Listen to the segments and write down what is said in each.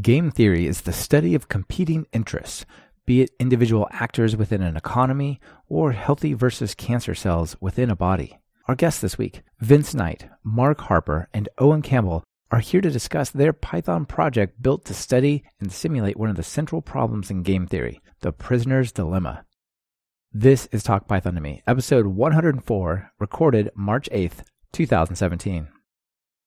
Game theory is the study of competing interests, be it individual actors within an economy or healthy versus cancer cells within a body. Our guests this week, Vince Knight, Mark Harper, and Owen Campbell, are here to discuss their Python project built to study and simulate one of the central problems in game theory, the prisoner's dilemma. This is Talk Python to Me, episode 104, recorded March 8th, 2017.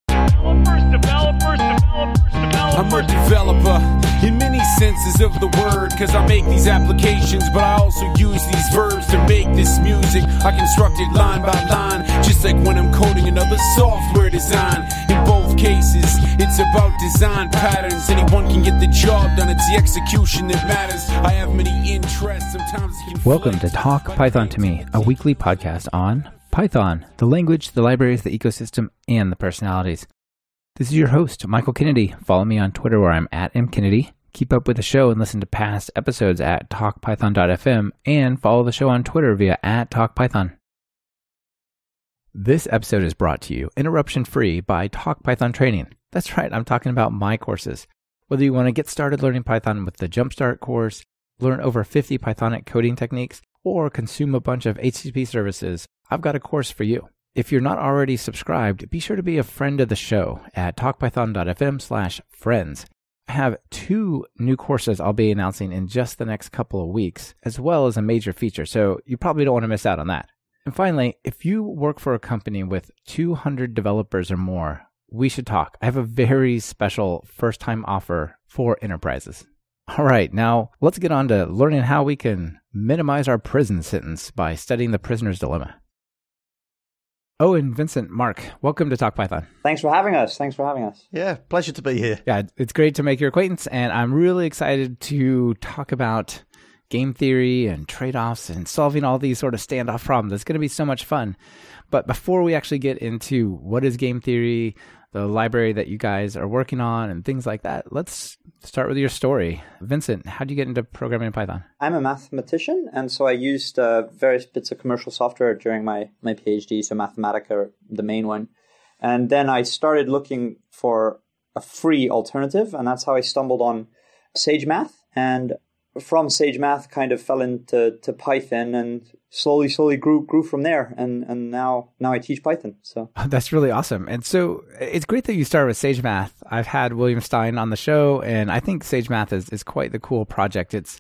Developers, developers, developers. I'm a developer in many senses of the word, cause I make these applications, but I also use these verbs to make this music. I construct it line by line, just like when I'm coding another software design. In both cases, it's about design patterns. Anyone can get the job done, it's the execution that matters. I have many interests, sometimes. Welcome to Talk Python to Me, a weekly podcast on Python, the language, the libraries, the ecosystem, and the personalities. This is your host, Michael Kennedy. Follow me on Twitter where I'm at mkennedy. Keep up with the show and listen to past episodes at talkpython.fm and follow the show on Twitter via at talkpython. This episode is brought to you interruption free by Talk Python Training. That's right, I'm talking about my courses. Whether you want to get started learning Python with the Jumpstart course, learn over 50 Pythonic coding techniques, or consume a bunch of HTTP services, I've got a course for you. If you're not already subscribed, be sure to be a friend of the show at talkpython.fm slash friends. I have two new courses I'll be announcing in just the next couple of weeks, as well as a major feature, so you probably don't want to miss out on that. And finally, if you work for a company with 200 developers or more, we should talk. I have a very special first time offer for enterprises. All right, now let's get on to learning how we can minimize our prison sentence by studying the prisoner's dilemma. Oh, and Vincent, Mark, welcome to Talk Python. Thanks for having us. Thanks for having us. Yeah, pleasure to be here. Yeah, it's great to make your acquaintance, and I'm really excited to talk about game theory and trade offs and solving all these sort of standoff problems. It's going to be so much fun. But before we actually get into what is game theory, the library that you guys are working on and things like that. Let's start with your story. Vincent, how did you get into programming in Python? I'm a mathematician, and so I used uh, various bits of commercial software during my, my PhD, so Mathematica, the main one. And then I started looking for a free alternative, and that's how I stumbled on Sage Math. And from Sage Math, kind of fell into to Python and slowly, slowly grew grew from there, and and now now I teach Python. So that's really awesome. And so it's great that you started with Sage Math. I've had William Stein on the show, and I think Sage Math is is quite the cool project. It's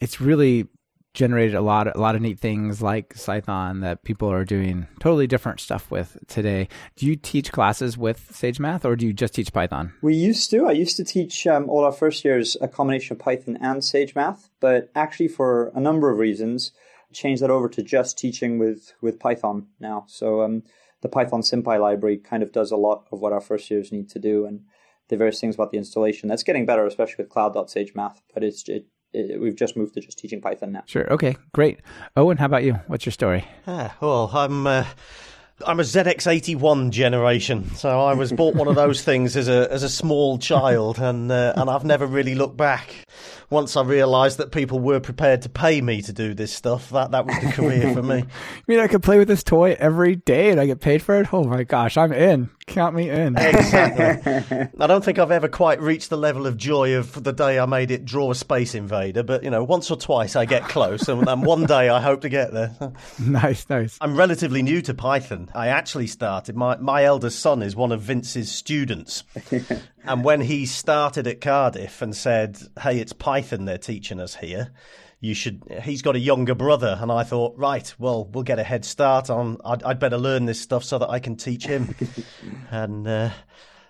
it's really generated a lot a lot of neat things like Cython that people are doing totally different stuff with today. Do you teach classes with Sage Math or do you just teach Python? We used to. I used to teach um, all our first years a combination of Python and Sage Math, but actually for a number of reasons, changed that over to just teaching with with Python now. So um, the Python SymPy library kind of does a lot of what our first years need to do and the various things about the installation. That's getting better, especially with cloud.sagemath, but it's it, it, we've just moved to just teaching Python now. Sure. Okay. Great. Owen, how about you? What's your story? Ah, well, I'm. Uh, I'm a ZX81 generation, so I was bought one of those things as a as a small child, and uh, and I've never really looked back once I realised that people were prepared to pay me to do this stuff, that that was the career for me. I mean, I could play with this toy every day and I get paid for it. Oh my gosh, I'm in. Count me in. Exactly. I don't think I've ever quite reached the level of joy of the day I made it draw a Space Invader, but you know, once or twice I get close, and, and one day I hope to get there. nice, nice. I'm relatively new to Python. I actually started. My my eldest son is one of Vince's students, and when he started at Cardiff and said, "Hey, it's Python they're teaching us here," you should. He's got a younger brother, and I thought, right, well, we'll get a head start on. I'd, I'd better learn this stuff so that I can teach him. and uh,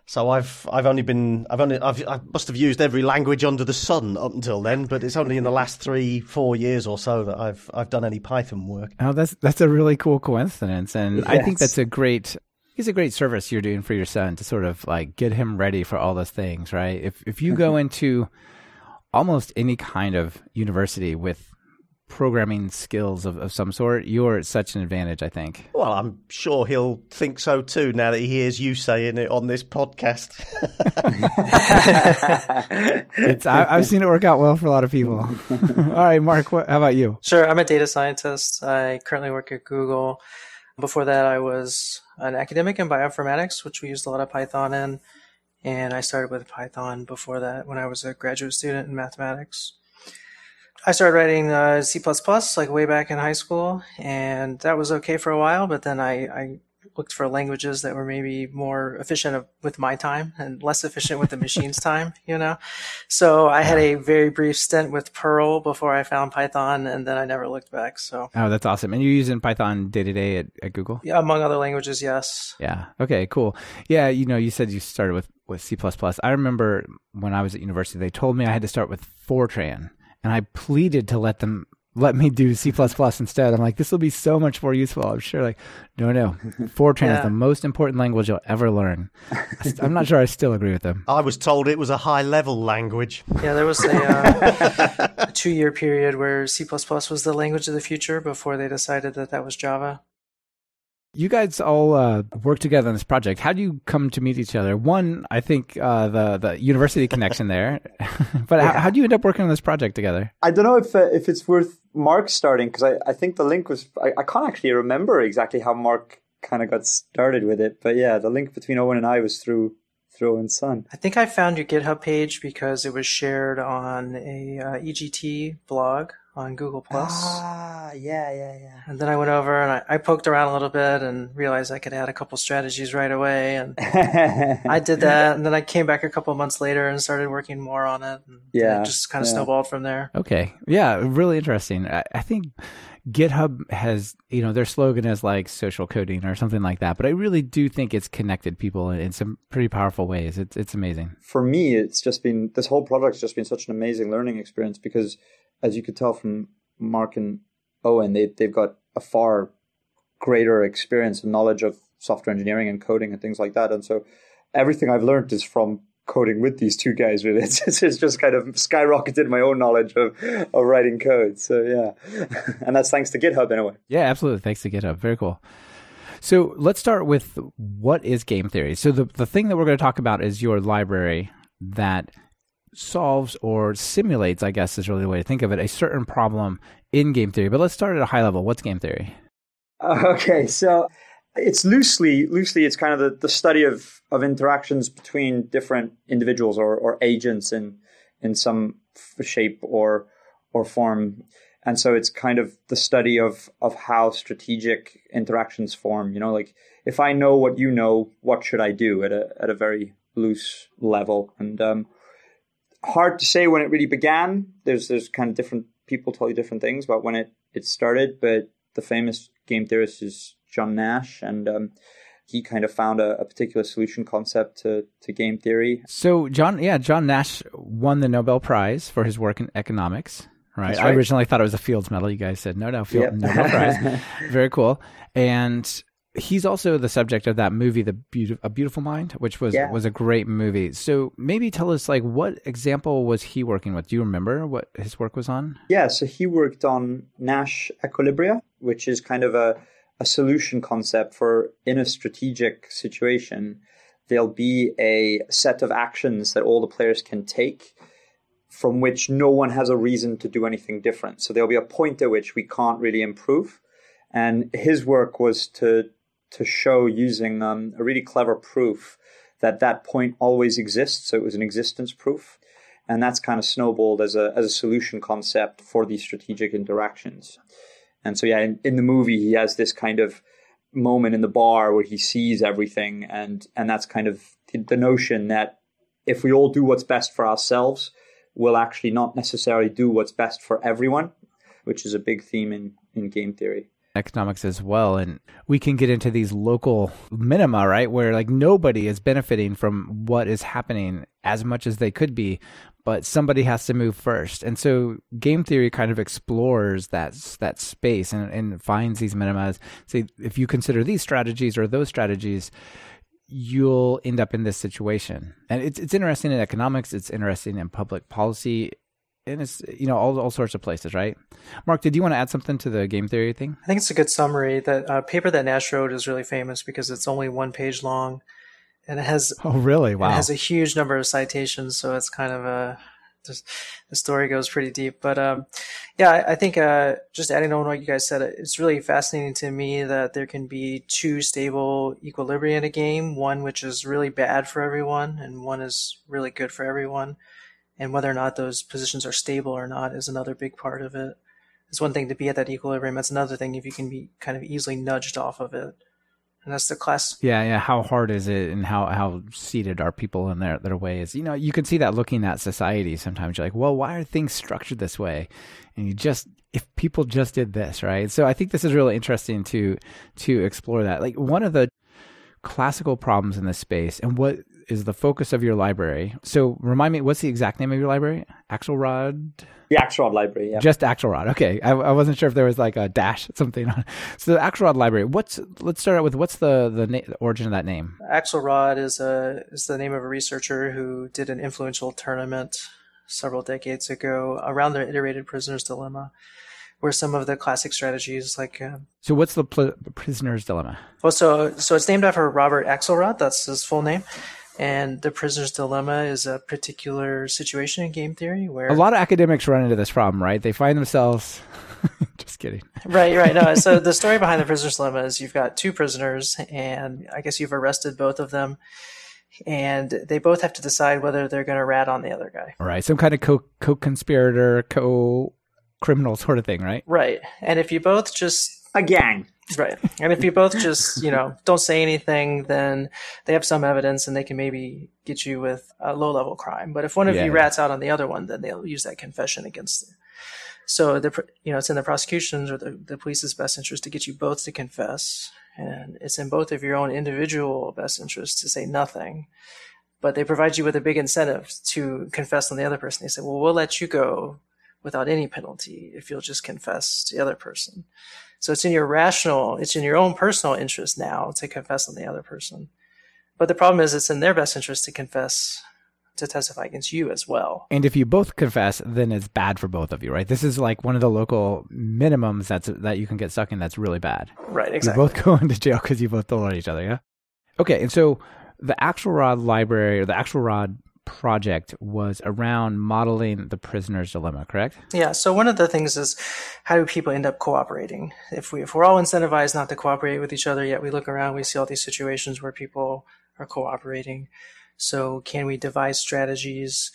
so I've I've only been I've only I've, I must have used every language under the sun up until then, but it's only in the last three four years or so that I've I've done any Python work. Oh, that's that's a really cool coincidence, and yes. I think that's a great it's a great service you're doing for your son to sort of like get him ready for all those things, right? If if you go into almost any kind of university with programming skills of, of some sort, you're at such an advantage, I think. Well, I'm sure he'll think so too now that he hears you saying it on this podcast. it's, I, have seen it work out well for a lot of people. All right, Mark, what, how about you? Sure, I'm a data scientist. I currently work at Google. Before that, I was an academic in bioinformatics, which we used a lot of Python in. And I started with Python before that when I was a graduate student in mathematics. I started writing uh, C++ like way back in high school, and that was okay for a while. But then I, I looked for languages that were maybe more efficient with my time and less efficient with the machine's time, you know? So I had a very brief stint with Perl before I found Python and then I never looked back. So. Oh, that's awesome. And you're using Python day to day at Google? Yeah, among other languages, yes. Yeah. Okay, cool. Yeah, you know, you said you started with, with C. I remember when I was at university, they told me I had to start with Fortran and I pleaded to let them let me do C instead. I'm like, this will be so much more useful. I'm sure, like, no, no. Fortran yeah. is the most important language you'll ever learn. I'm not sure I still agree with them. I was told it was a high level language. Yeah, there was a, uh, a two year period where C was the language of the future before they decided that that was Java. You guys all uh, work together on this project. How do you come to meet each other? One, I think uh, the the university connection there, but yeah. how, how do you end up working on this project together? I don't know if uh, if it's worth Mark starting because I, I think the link was I, I can't actually remember exactly how Mark kind of got started with it, but yeah, the link between Owen and I was through through Owen's son. I think I found your GitHub page because it was shared on a uh, EGT blog on Google Plus. Ah, yeah, yeah, yeah. And then I went over and I, I, poked around a little bit and realized I could add a couple strategies right away. And I did that. And then I came back a couple months later and started working more on it. yeah. It just kind of yeah. snowballed from there. Okay. Yeah. Really interesting. I, I think GitHub has, you know, their slogan is like social coding or something like that. But I really do think it's connected people in some pretty powerful ways. It's it's amazing. For me, it's just been this whole project's just been such an amazing learning experience because as you could tell from Mark and Owen, they they've got a far greater experience and knowledge of software engineering and coding and things like that. And so everything I've learned is from coding with these two guys. Really, it's, it's just kind of skyrocketed my own knowledge of of writing code. So yeah, and that's thanks to GitHub in a way. Yeah, absolutely. Thanks to GitHub. Very cool. So let's start with what is game theory. So the the thing that we're going to talk about is your library that solves or simulates, I guess is really the way to think of it, a certain problem in game theory. But let's start at a high level. What's game theory? Okay, so it's loosely loosely it's kind of the, the study of, of interactions between different individuals or, or agents in in some shape or or form. And so it's kind of the study of of how strategic interactions form. You know, like if I know what you know, what should I do at a at a very loose level? And um, hard to say when it really began. There's there's kind of different people tell you different things about when it it started, but the famous game theorist is John Nash, and um, he kind of found a, a, particular solution concept to, to game theory. So John, yeah, John Nash won the Nobel Prize for his work in economics. Right. right. I originally thought it was a Fields Medal. You guys said no, no, Field, yep. Nobel Prize. Very cool. And he's also the subject of that movie, The Beautiful, A Beautiful Mind, which was yeah. was a great movie. So maybe tell us like what example was he working with? Do you remember what his work was on? Yeah, so he worked on Nash equilibria, which is kind of a a solution concept for in a strategic situation. There'll be a set of actions that all the players can take from which no one has a reason to do anything different. So there'll be a point at which we can't really improve. And his work was to to show using um, a really clever proof that that point always exists. So it was an existence proof. And that's kind of snowballed as a, as a solution concept for these strategic interactions. And so, yeah, in, in the movie, he has this kind of moment in the bar where he sees everything. And, and that's kind of the, notion that if we all do what's best for ourselves, we'll actually not necessarily do what's best for everyone, which is a big theme in, in game theory economics as well and we can get into these local minima right where like nobody is benefiting from what is happening as much as they could be but somebody has to move first. And so game theory kind of explores that that space and, and finds these minima say if you consider these strategies or those strategies you'll end up in this situation. And it's, it's interesting in economics it's interesting in public policy and it's you know all all sorts of places, right? Mark, did you want to add something to the game theory thing? I think it's a good summary. That uh, paper that Nash wrote is really famous because it's only one page long, and it has oh really wow it has a huge number of citations. So it's kind of a just, the story goes pretty deep. But um, yeah, I, I think uh, just adding on what you guys said, it's really fascinating to me that there can be two stable equilibria in a game, one which is really bad for everyone, and one is really good for everyone. And whether or not those positions are stable or not is another big part of it. It's one thing to be at that equilibrium. It's another thing if you can be kind of easily nudged off of it and that's the class. Yeah, yeah. How hard is it, and how how seated are people in their their ways? You know, you can see that looking at society. Sometimes you're like, well, why are things structured this way? And you just if people just did this, right? So I think this is really interesting to to explore that. Like one of the classical problems in this space, and what is the focus of your library. So remind me, what's the exact name of your library? Axelrod. The Axelrod library, yeah. Just Axelrod. Okay, I, I, wasn't sure if there was like a dash something on. It. So the Axelrod library. What's let's start out with what's the the, na- the origin of that name? Axelrod is a is the name of a researcher who did an influential tournament several decades ago around the iterated prisoner's dilemma where some of the classic strategies like uh, so what's the pl- prisoner's dilemma well so so it's named after robert axelrod that's his full name and the prisoner's dilemma is a particular situation in game theory where a lot of academics run into this problem, right? They find themselves. just kidding. Right, right. No, so the story behind the prisoner's dilemma is you've got two prisoners, and I guess you've arrested both of them, and they both have to decide whether they're going to rat on the other guy. Right, some kind of co co conspirator, co criminal sort of thing, right? Right, and if you both just a gang Right. And if you both just, you know, don't say anything, then they have some evidence and they can maybe get you with a low level crime. But if one of yeah, you rats out on the other one, then they'll use that confession against you. So the, you know, it's in the prosecution's or the, the police's best interest to get you both to confess. And it's in both of your own individual best interest to say nothing. But they provide you with a big incentive to confess on the other person. They say, well, we'll let you go without any penalty if you'll just confess to the other person. So it's in your rational, it's in your own personal interest now to confess on the other person. But the problem is it's in their best interest to confess to testify against you as well. And if you both confess, then it's bad for both of you, right? This is like one of the local minimums that's that you can get stuck in that's really bad. Right, exactly. You both go into jail because you both told on each other, yeah? Okay, and so the Axelrod library or the Axelrod project was around modeling the prisoner's dilemma, correct? Yeah. So one of the things is how do people end up cooperating? If we if we're all incentivized not to cooperate with each other, yet we look around, we see all these situations where people are cooperating. So can we devise strategies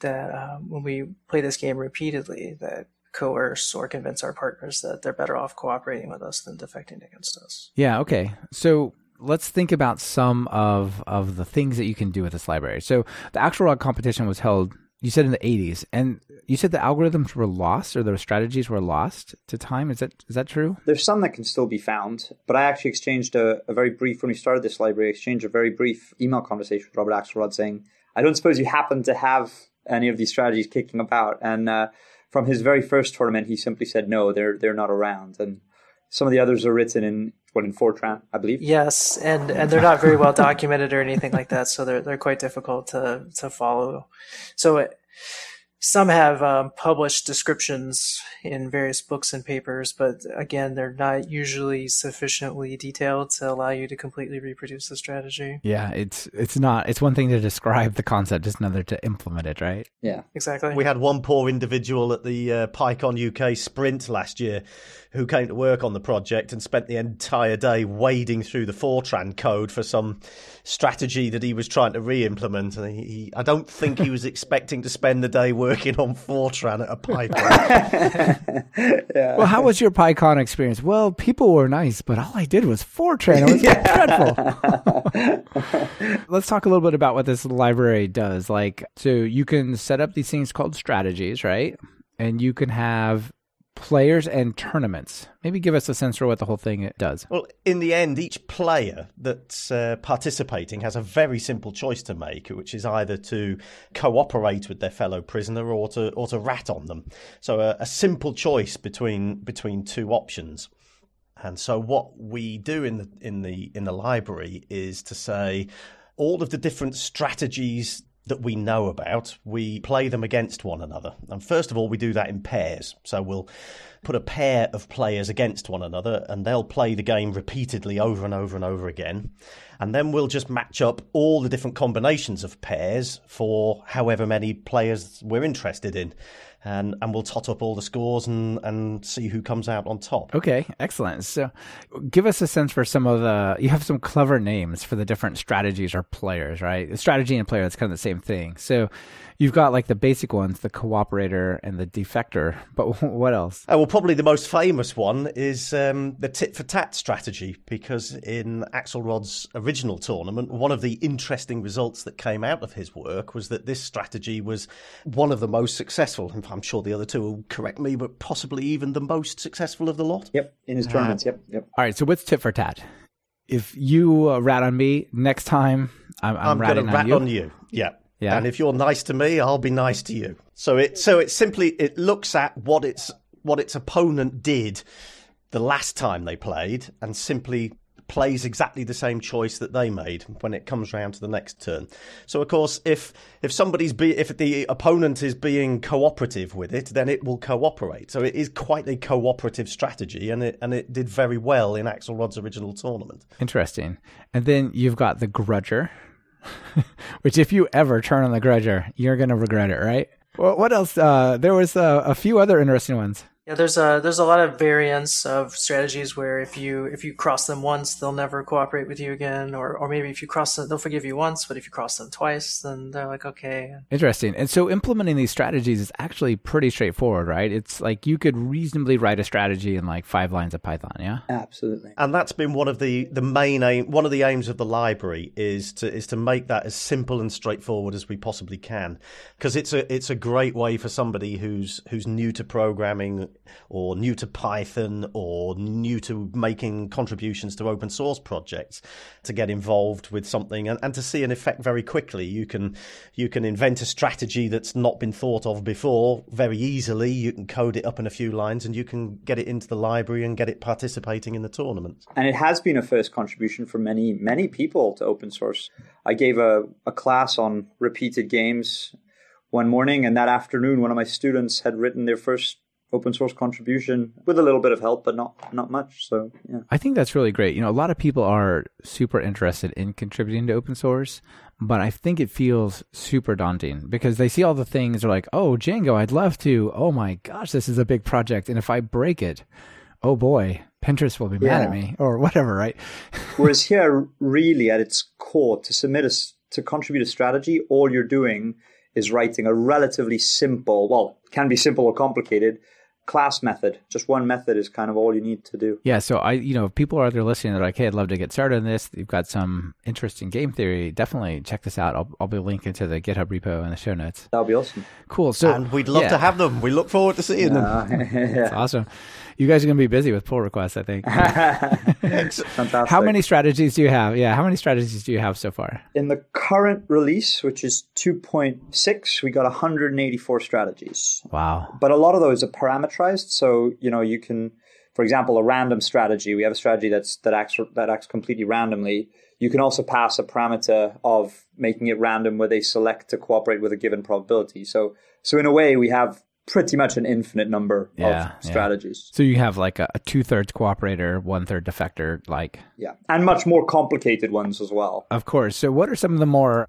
that um, when we play this game repeatedly that coerce or convince our partners that they're better off cooperating with us than defecting against us? Yeah. Okay. So let's think about some of of the things that you can do with this library. So the Axelrod competition was held. You said in the 80s, and you said the algorithms were lost or the strategies were lost to time. Is that is that true? There's some that can still be found, but I actually exchanged a, a very brief when we started this library. I exchanged a very brief email conversation with Robert Axelrod saying, "I don't suppose you happen to have any of these strategies kicking about." And uh, from his very first tournament, he simply said, "No, they're they're not around." And some of the others are written in what in Fortran, I believe. Yes, and and they're not very well documented or anything like that, so they're they're quite difficult to to follow. So it, some have um, published descriptions in various books and papers, but again, they're not usually sufficiently detailed to allow you to completely reproduce the strategy. Yeah, it's it's not. It's one thing to describe the concept, it's another to implement it, right? Yeah, exactly. We had one poor individual at the uh, PyCon UK sprint last year who came to work on the project and spent the entire day wading through the Fortran code for some strategy that he was trying to re-implement. And he, he I don't think he was expecting to spend the day working on Fortran at a PyCon. yeah. Well, how was your PyCon experience? Well, people were nice, but all I did was Fortran. It was dreadful. Let's talk a little bit about what this library does. Like, so you can set up these things called strategies, right? And you can have players and tournaments. Maybe give us a sense for what the whole thing does. Well, in the end, each player that's uh, participating has a very simple choice to make, which is either to cooperate with their fellow prisoner or to or to rat on them. So a, a simple choice between between two options. And so what we do in the in the in the library is to say all of the different strategies that we know about, we play them against one another. And first of all, we do that in pairs. So we'll put a pair of players against one another and they'll play the game repeatedly over and over and over again. And then we'll just match up all the different combinations of pairs for however many players we're interested in and and we'll tot up all the scores and and see who comes out on top. Okay, excellent. So, give us a sense for some of the. You have some clever names for the different strategies or players, right? Strategy and player that's kind of the same thing. So, you've got like the basic ones, the cooperator and the defector. But what else? Oh, well, probably the most famous one is um, the tit for tat strategy, because in Axelrod's original tournament, one of the interesting results that came out of his work was that this strategy was one of the most successful. I'm sure the other two will correct me, but possibly even the most successful of the lot. Yep, in his tournaments. Uh, yep, yep. All right. So what's tit for tat? If you uh, rat on me next time, I'm, I'm, I'm going to rat you. on you. Yeah. Yeah. And if you're nice to me, I'll be nice to you. So it so it simply it looks at what its what its opponent did the last time they played and simply plays exactly the same choice that they made when it comes round to the next turn. So of course, if if somebody's be if the opponent is being cooperative with it, then it will cooperate. So it is quite a cooperative strategy, and it and it did very well in Axelrod's original tournament. Interesting. And then you've got the Grudger, which if you ever turn on the Grudger, you're going to regret it, right? Well, what else? Uh, there was uh, a few other interesting ones. Yeah, there's a there's a lot of variants of strategies where if you if you cross them once, they'll never cooperate with you again, or or maybe if you cross them, they'll forgive you once, but if you cross them twice, then they're like okay. Interesting. And so implementing these strategies is actually pretty straightforward, right? It's like you could reasonably write a strategy in like five lines of Python, yeah. Absolutely. And that's been one of the the main aim. One of the aims of the library is to is to make that as simple and straightforward as we possibly can, because it's a it's a great way for somebody who's who's new to programming or new to Python or new to making contributions to open source projects to get involved with something and, and to see an effect very quickly. You can you can invent a strategy that's not been thought of before very easily. You can code it up in a few lines and you can get it into the library and get it participating in the tournament. And it has been a first contribution for many, many people to open source. I gave a, a class on repeated games one morning, and that afternoon, one of my students had written their first open source contribution with a little bit of help, but not not much. So yeah, I think that's really great. You know, a lot of people are super interested in contributing to open source, but I think it feels super daunting because they see all the things. They're like, "Oh, Django, I'd love to. Oh my gosh, this is a big project, and if I break it, oh boy." Pinterest will be mad yeah. at me or whatever, right? Whereas here, really at its core, to submit a, to contribute a strategy, all you're doing is writing a relatively simple, well, can be simple or complicated, class method. Just one method is kind of all you need to do. Yeah. So I, you know, if people are out there listening, they're like, "Hey, I'd love to get started on this." You've got some interesting game theory. Definitely check this out. I'll, I'll be linking to the GitHub repo in the show notes. That'll be awesome. Cool. So and we'd love yeah. to have them. We look forward to seeing uh, them. yeah. That's awesome. You guys are going to be busy with pull requests, I think. Fantastic. How many strategies do you have? Yeah, how many strategies do you have so far? In the current release, which is 2.6, we got 184 strategies. Wow. But a lot of those are parameterized, so you know you can, for example, a random strategy. We have a strategy that's that acts that acts completely randomly. You can also pass a parameter of making it random where they select to cooperate with a given probability. So so in a way, we have pretty much an infinite number yeah, of strategies. Yeah. So you have like a, a two thirds cooperator, one third defector, like yeah, and much more complicated ones as well. Of course. So what are some of the more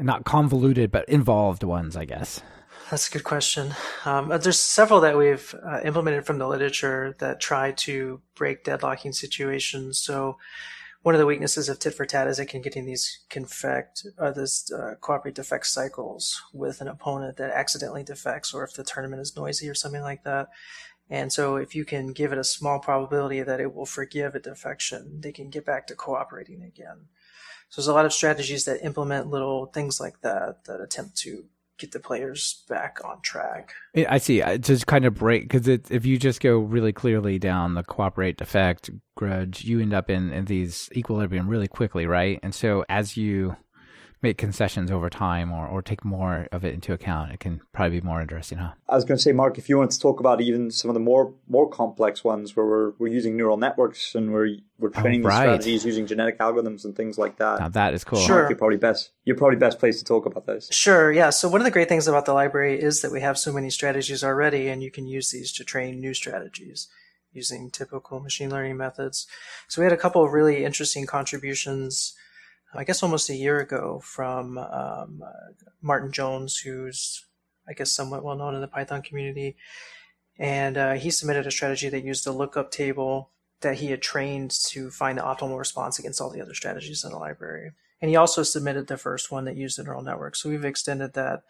not convoluted but involved ones? I guess. That's a good question. Um, uh, there's several that we've uh, implemented from the literature that try to break deadlocking situations. So one of the weaknesses of tit for tat is it can get in these confect or this uh, cooperate defect cycles with an opponent that accidentally defects or if the tournament is noisy or something like that. And so if you can give it a small probability that it will forgive a defection, they can get back to cooperating again. So there's a lot of strategies that implement little things like that that attempt to get the players back on track. I see. Just kind of break because if you just go really clearly down the cooperate, defect, grudge, you end up in, in these equilibrium really quickly, right? And so as you make concessions over time or, or take more of it into account, it can probably be more interesting, huh? I was going to say, Mark, if you want to talk about even some of the more more complex ones where we're we're using neural networks and we're we're oh, training Oh, right. these strategies using genetic algorithms and things like that. Now that is cool. Sure. You're probably best. You're probably best placed to talk about those. Sure, yeah. So one of the great things about the library is that we have so many strategies already, and you can use these to train new strategies using typical machine learning methods. So we had a couple of really interesting contributions, I guess almost a year ago, from um, Martin Jones, who's I guess somewhat well known in the Python community, and uh, he submitted a strategy that used a lookup table that he had trained to find the optimal response against all the other strategies in the library. And he also submitted the first one that used a neural network. So we've extended that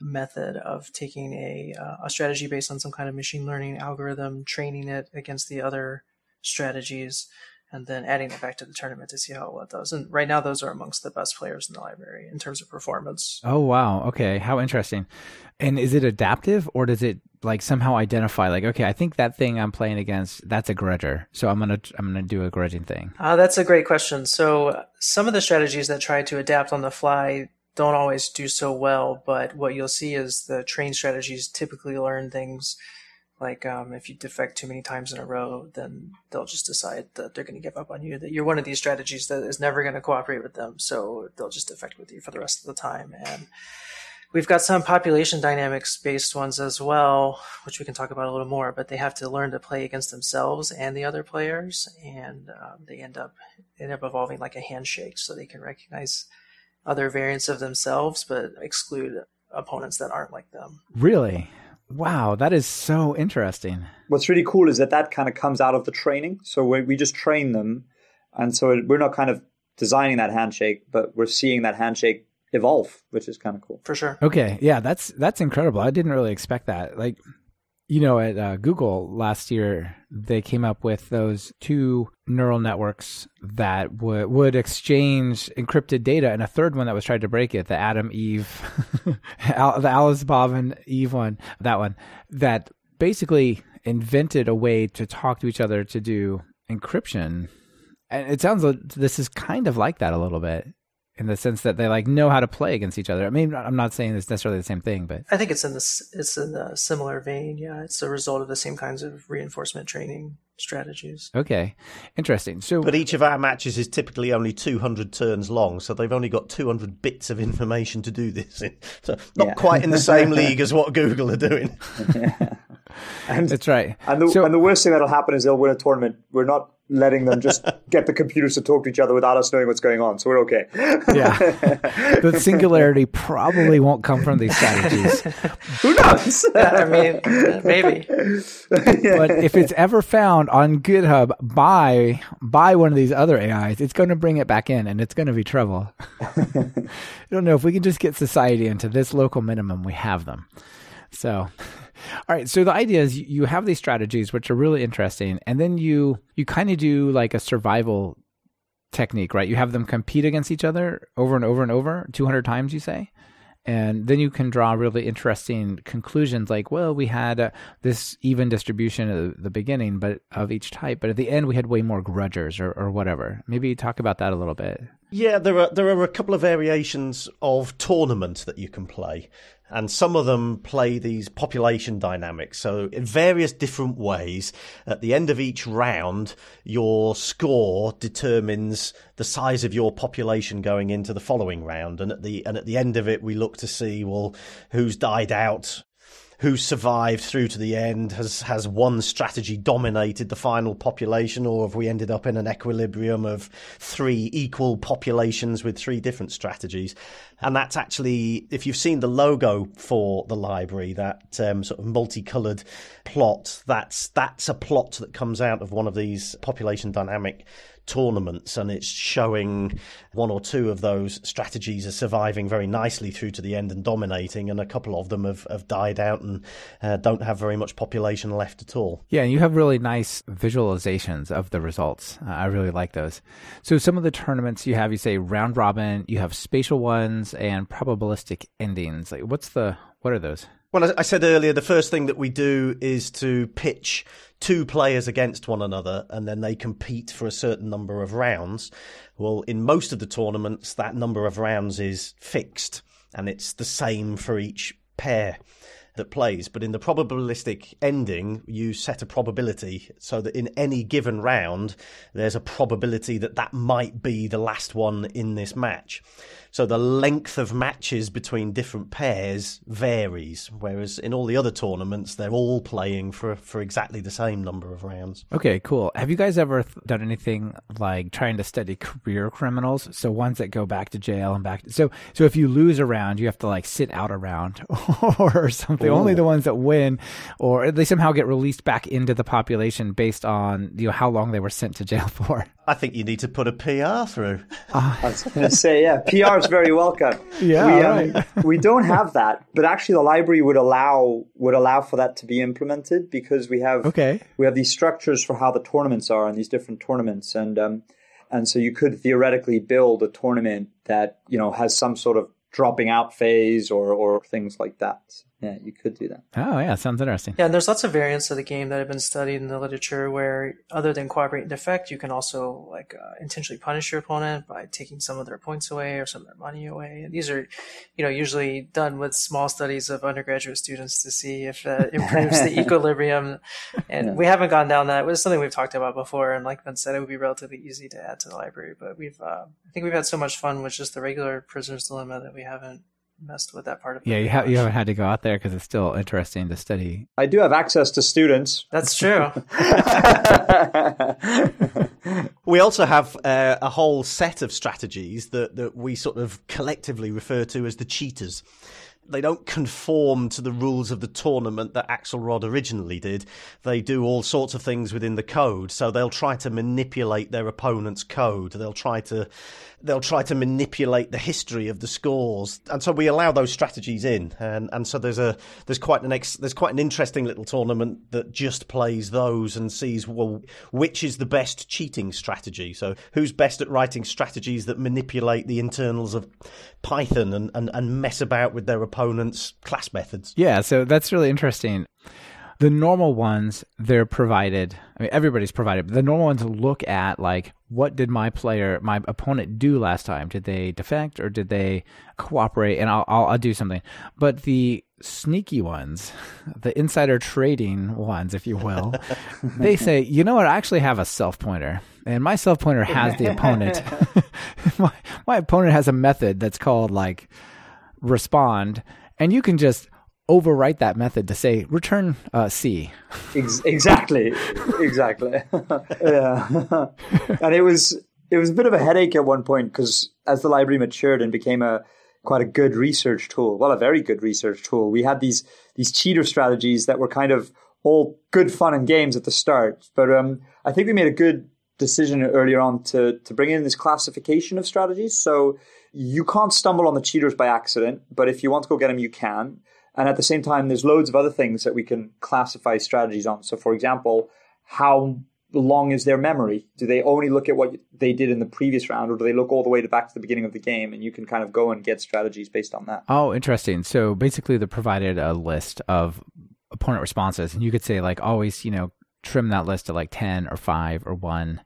method of taking a, uh, a strategy based on some kind of machine learning algorithm, training it against the other strategies, and then adding it back to the tournament to see how well it does. And right now, those are amongst the best players in the library in terms of performance. Oh wow. Okay. How interesting. And is it adaptive or does it like somehow identify like okay, I think that thing I'm playing against that's a grudger. So I'm going to I'm to do a grudging thing. Uh, that's a great question. So some of the strategies that try to adapt on the fly don't always do so well, but what you'll see is the trained strategies typically learn things like um, if you defect too many times in a row, then they'll just decide that they're going to give up on you. That you're one of these strategies that is never going to cooperate with them, so they'll just defect with you for the rest of the time. And we've got some population dynamics based ones as well, which we can talk about a little more. But they have to learn to play against themselves and the other players, and um, they end up end up evolving like a handshake, so they can recognize other variants of themselves, but exclude opponents that aren't like them. Really? Wow, that is so interesting. What's really cool is that that kind of comes out of the training. So we, we just train them, and so we're not kind of designing that handshake, but we're seeing that handshake evolve, which is kind of cool. For sure. Okay, yeah, that's that's incredible. I didn't really expect that. Like, you know, at uh, Google last year, they came up with those two neural networks that would would exchange encrypted data, and a third one that was trying to break it, the Adam Eve, Al- the Alice Bob and Eve one, that one, that basically invented a way to talk to each other to do encryption. And it sounds like this is kind of like that a little bit in the sense that they like know how to play against each other. I mean, I'm not saying it's necessarily the same thing, but I think it's in this it's in a similar vein. Yeah, it's a result of the same kinds of reinforcement training strategies. okay, interesting. So, But each of our matches is typically only 200 turns long, so they've only got 200 bits of information to do this in. So not Yeah. quite in the same league as what Google are doing. And, that's right. and, the, So- and the worst thing that'll happen is they'll win a tournament. We're not letting them just get the computers to talk to each other without us knowing what's going on, so we're okay. yeah, the singularity probably won't come from these strategies. Who knows? I mean, maybe. but if it's ever found on GitHub by by one of these other AIs, it's going to bring it back in, and it's going to be trouble. I don't know if we can just get society into this local minimum. We have them. So, all right. So the idea is you- have these strategies which are really interesting, and then you you kind of do like a survival technique, right? You have them compete against each other over and over and over, two hundred times, you say. And then you can draw really interesting conclusions like, well, we had uh, this even distribution at the- the beginning, but of each type, but at the end we had way more grudgers or, or whatever. Maybe talk about that a little bit. Yeah, there are there are a couple of variations of tournament that you can play, and some of them play these population dynamics. So in various different ways, at the end of each round, your score determines the size of your population going into the following round, and at the and at the end of it, we look to see well who's died out who survived through to the end has has one strategy dominated the final population or have we ended up in an equilibrium of three equal populations with three different strategies and that's actually if you've seen the logo for the library that um, sort of multicolored plot that's that's a plot that comes out of one of these population dynamic tournaments and it's showing one or two of those strategies are surviving very nicely through to the end and dominating and a couple of them have, have died out and uh, don't have very much population left at all Yeah, and you have really nice visualizations of the results. Uh, I really like those. So some of the tournaments you have, you say round robin, you have spatial ones and probabilistic endings. Like what's the what are those? Well, I said earlier, the first thing that we do is to pitch two players against one another and then they compete for a certain number of rounds. Well, in most of the tournaments, that number of rounds is fixed and it's the same for each pair that plays. But in the probabilistic ending, you set a probability so that in any given round, there's a probability that that might be the last one in this match. So the length of matches between different pairs varies, whereas in all the other tournaments, they're all playing for for exactly the same number of rounds. Okay, cool. Have you guys ever th- done anything like trying to study career criminals? So ones that go back to jail and back. To, so so if you lose a round, you have to like sit out a round or something. Ooh. Only the ones that win, or they somehow get released back into the population based on you know how long they were sent to jail for. I think you need to put a PR through. Uh, I was going to say, yeah, PR is very welcome. Yeah, we, um, right. we don't have that, but actually, the library would allow would allow for that to be implemented because we have okay. we have these structures for how the tournaments are and these different tournaments, and um, and so you could theoretically build a tournament that you know has some sort of dropping out phase or or things like that yeah, you could do that. Oh, yeah, sounds interesting. Yeah, and there's lots of variants of the game that have been studied in the literature where, other than cooperate and defect, you can also like uh, intentionally punish your opponent by taking some of their points away or some of their money away. And these are, you know, usually done with small studies of undergraduate students to see if that improves the equilibrium. And yeah. we haven't gone down that. It was something we've talked about before, and like Ben said, it would be relatively easy to add to the library. But we've, uh, I think we've had so much fun with just the regular prisoner's dilemma that we haven't messed with that part of it. Yeah, you, ha- you haven't had to go out there because it's still interesting to study. I do have access to students. That's true. we also have uh, a whole set of strategies that, that we sort of collectively refer to as the cheaters they don't conform to the rules of the tournament that Axelrod originally did. They do all sorts of things within the code. So they'll try to manipulate their opponent's code. They'll try to they'll try to manipulate the history of the scores, and so we allow those strategies in. And and so there's a there's quite an ex, there's quite an interesting little tournament that just plays those and sees well which is the best cheating strategy. So who's best at writing strategies that manipulate the internals of Python and and, and mess about with their opponent's class methods. Yeah, so that's really interesting. The normal ones, they're provided. I mean, everybody's provided. The normal ones look at like, what did my player, my opponent, do last time? Did they defect or did they cooperate? And I'll, I'll, I'll do something. But the sneaky ones, the insider trading ones, if you will, they say, you know what? I actually have a self pointer, and my self pointer has the opponent. my, my opponent has a method that's called like respond, and you can just overwrite that method to say return uh, C. Ex- exactly, exactly. yeah, and it was it was a bit of a headache at one point because as the library matured and became a quite a good research tool, well, a very good research tool, we had these these cheater strategies that were kind of all good fun and games at the start. But um, I think we made a good decision earlier on to to bring in this classification of strategies. So you can't stumble on the cheaters by accident, but if you want to go get them, you can. And at the same time, there's loads of other things that we can classify strategies on. So, for example, how long is their memory? Do they only look at what they did in the previous round, or do they look all the way to back to the beginning of the game? And you can kind of go and get strategies based on that. Oh, interesting. So basically, they provided a list of opponent responses, and you could say like always, you know, trim that list to like ten or five or one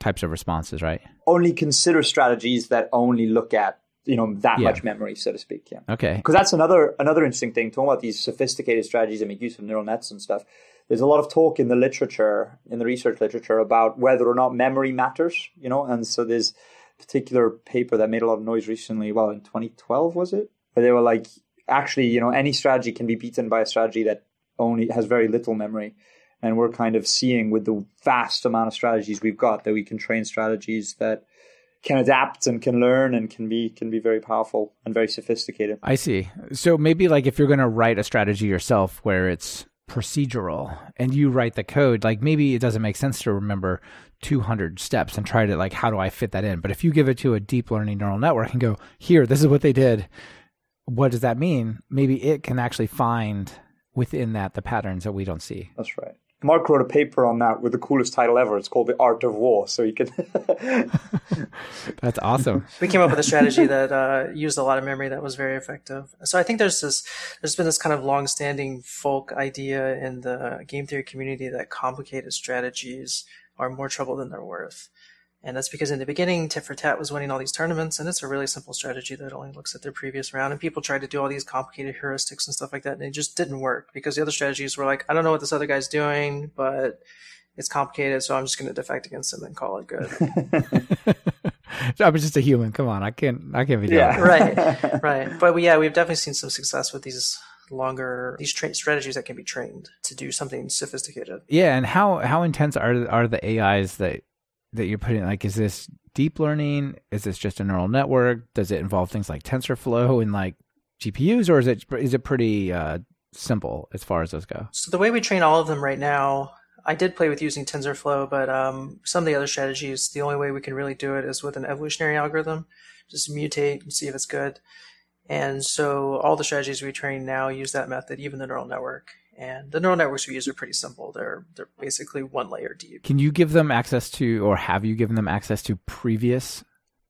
types of responses, right? Only consider strategies that only look at you know that yeah. much memory, so to speak. Yeah. Okay. Because that's another another interesting thing. Talking about these sophisticated strategies that make use of neural nets and stuff. There's a lot of talk in the literature, in the research literature, about whether or not memory matters. You know, and so there's a particular paper that made a lot of noise recently. Well, in 2012 was it? Where they were like, actually, you know, any strategy can be beaten by a strategy that only has very little memory. And we're kind of seeing with the vast amount of strategies we've got that we can train strategies that can adapt and can learn and can be can be very powerful and very sophisticated. I see. So maybe like if you're going to write a strategy yourself where it's procedural and you write the code, like maybe it doesn't make sense to remember 200 steps and try to like how do I fit that in? But if you give it to a deep learning neural network and go, "Here, this is what they did." What does that mean? Maybe it can actually find within that the patterns that we don't see. That's right. Mark wrote a paper on that with the coolest title ever. It's called The Art of War. So you can. That's awesome. we came up with a strategy that uh, used a lot of memory that was very effective. So I think there's this, there's been this kind of long-standing folk idea in the game theory community that complicated strategies are more trouble than they're worth. And that's because in the beginning, Tit for Tat was winning all these tournaments, and it's a really simple strategy that only looks at their previous round. And people tried to do all these complicated heuristics and stuff like that, and it just didn't work because the other strategies were like, I don't know what this other guy's doing, but it's complicated, so I'm just going to defect against him and call it good. I'm just a human. Come on, I can't. I can't be doing Yeah. that. right, right. But we, yeah, we've definitely seen some success with these longer these tra- strategies that can be trained to do something sophisticated. Yeah, and how how intense are are the AIs that that you're putting? Like, is this deep learning? Is this just a neural network? Does it involve things like TensorFlow and like GPUs, or is it is it pretty uh, simple as far as those go? So the way we train all of them right now, I did play with using TensorFlow, but um, some of the other strategies, the only way we can really do it is with an evolutionary algorithm. Just mutate and see if it's good. And so all the strategies we train now use that method, even the neural network. And the neural networks we use are pretty simple. They're they're basically one layer deep. Can you give them access to, or have you given them access to previous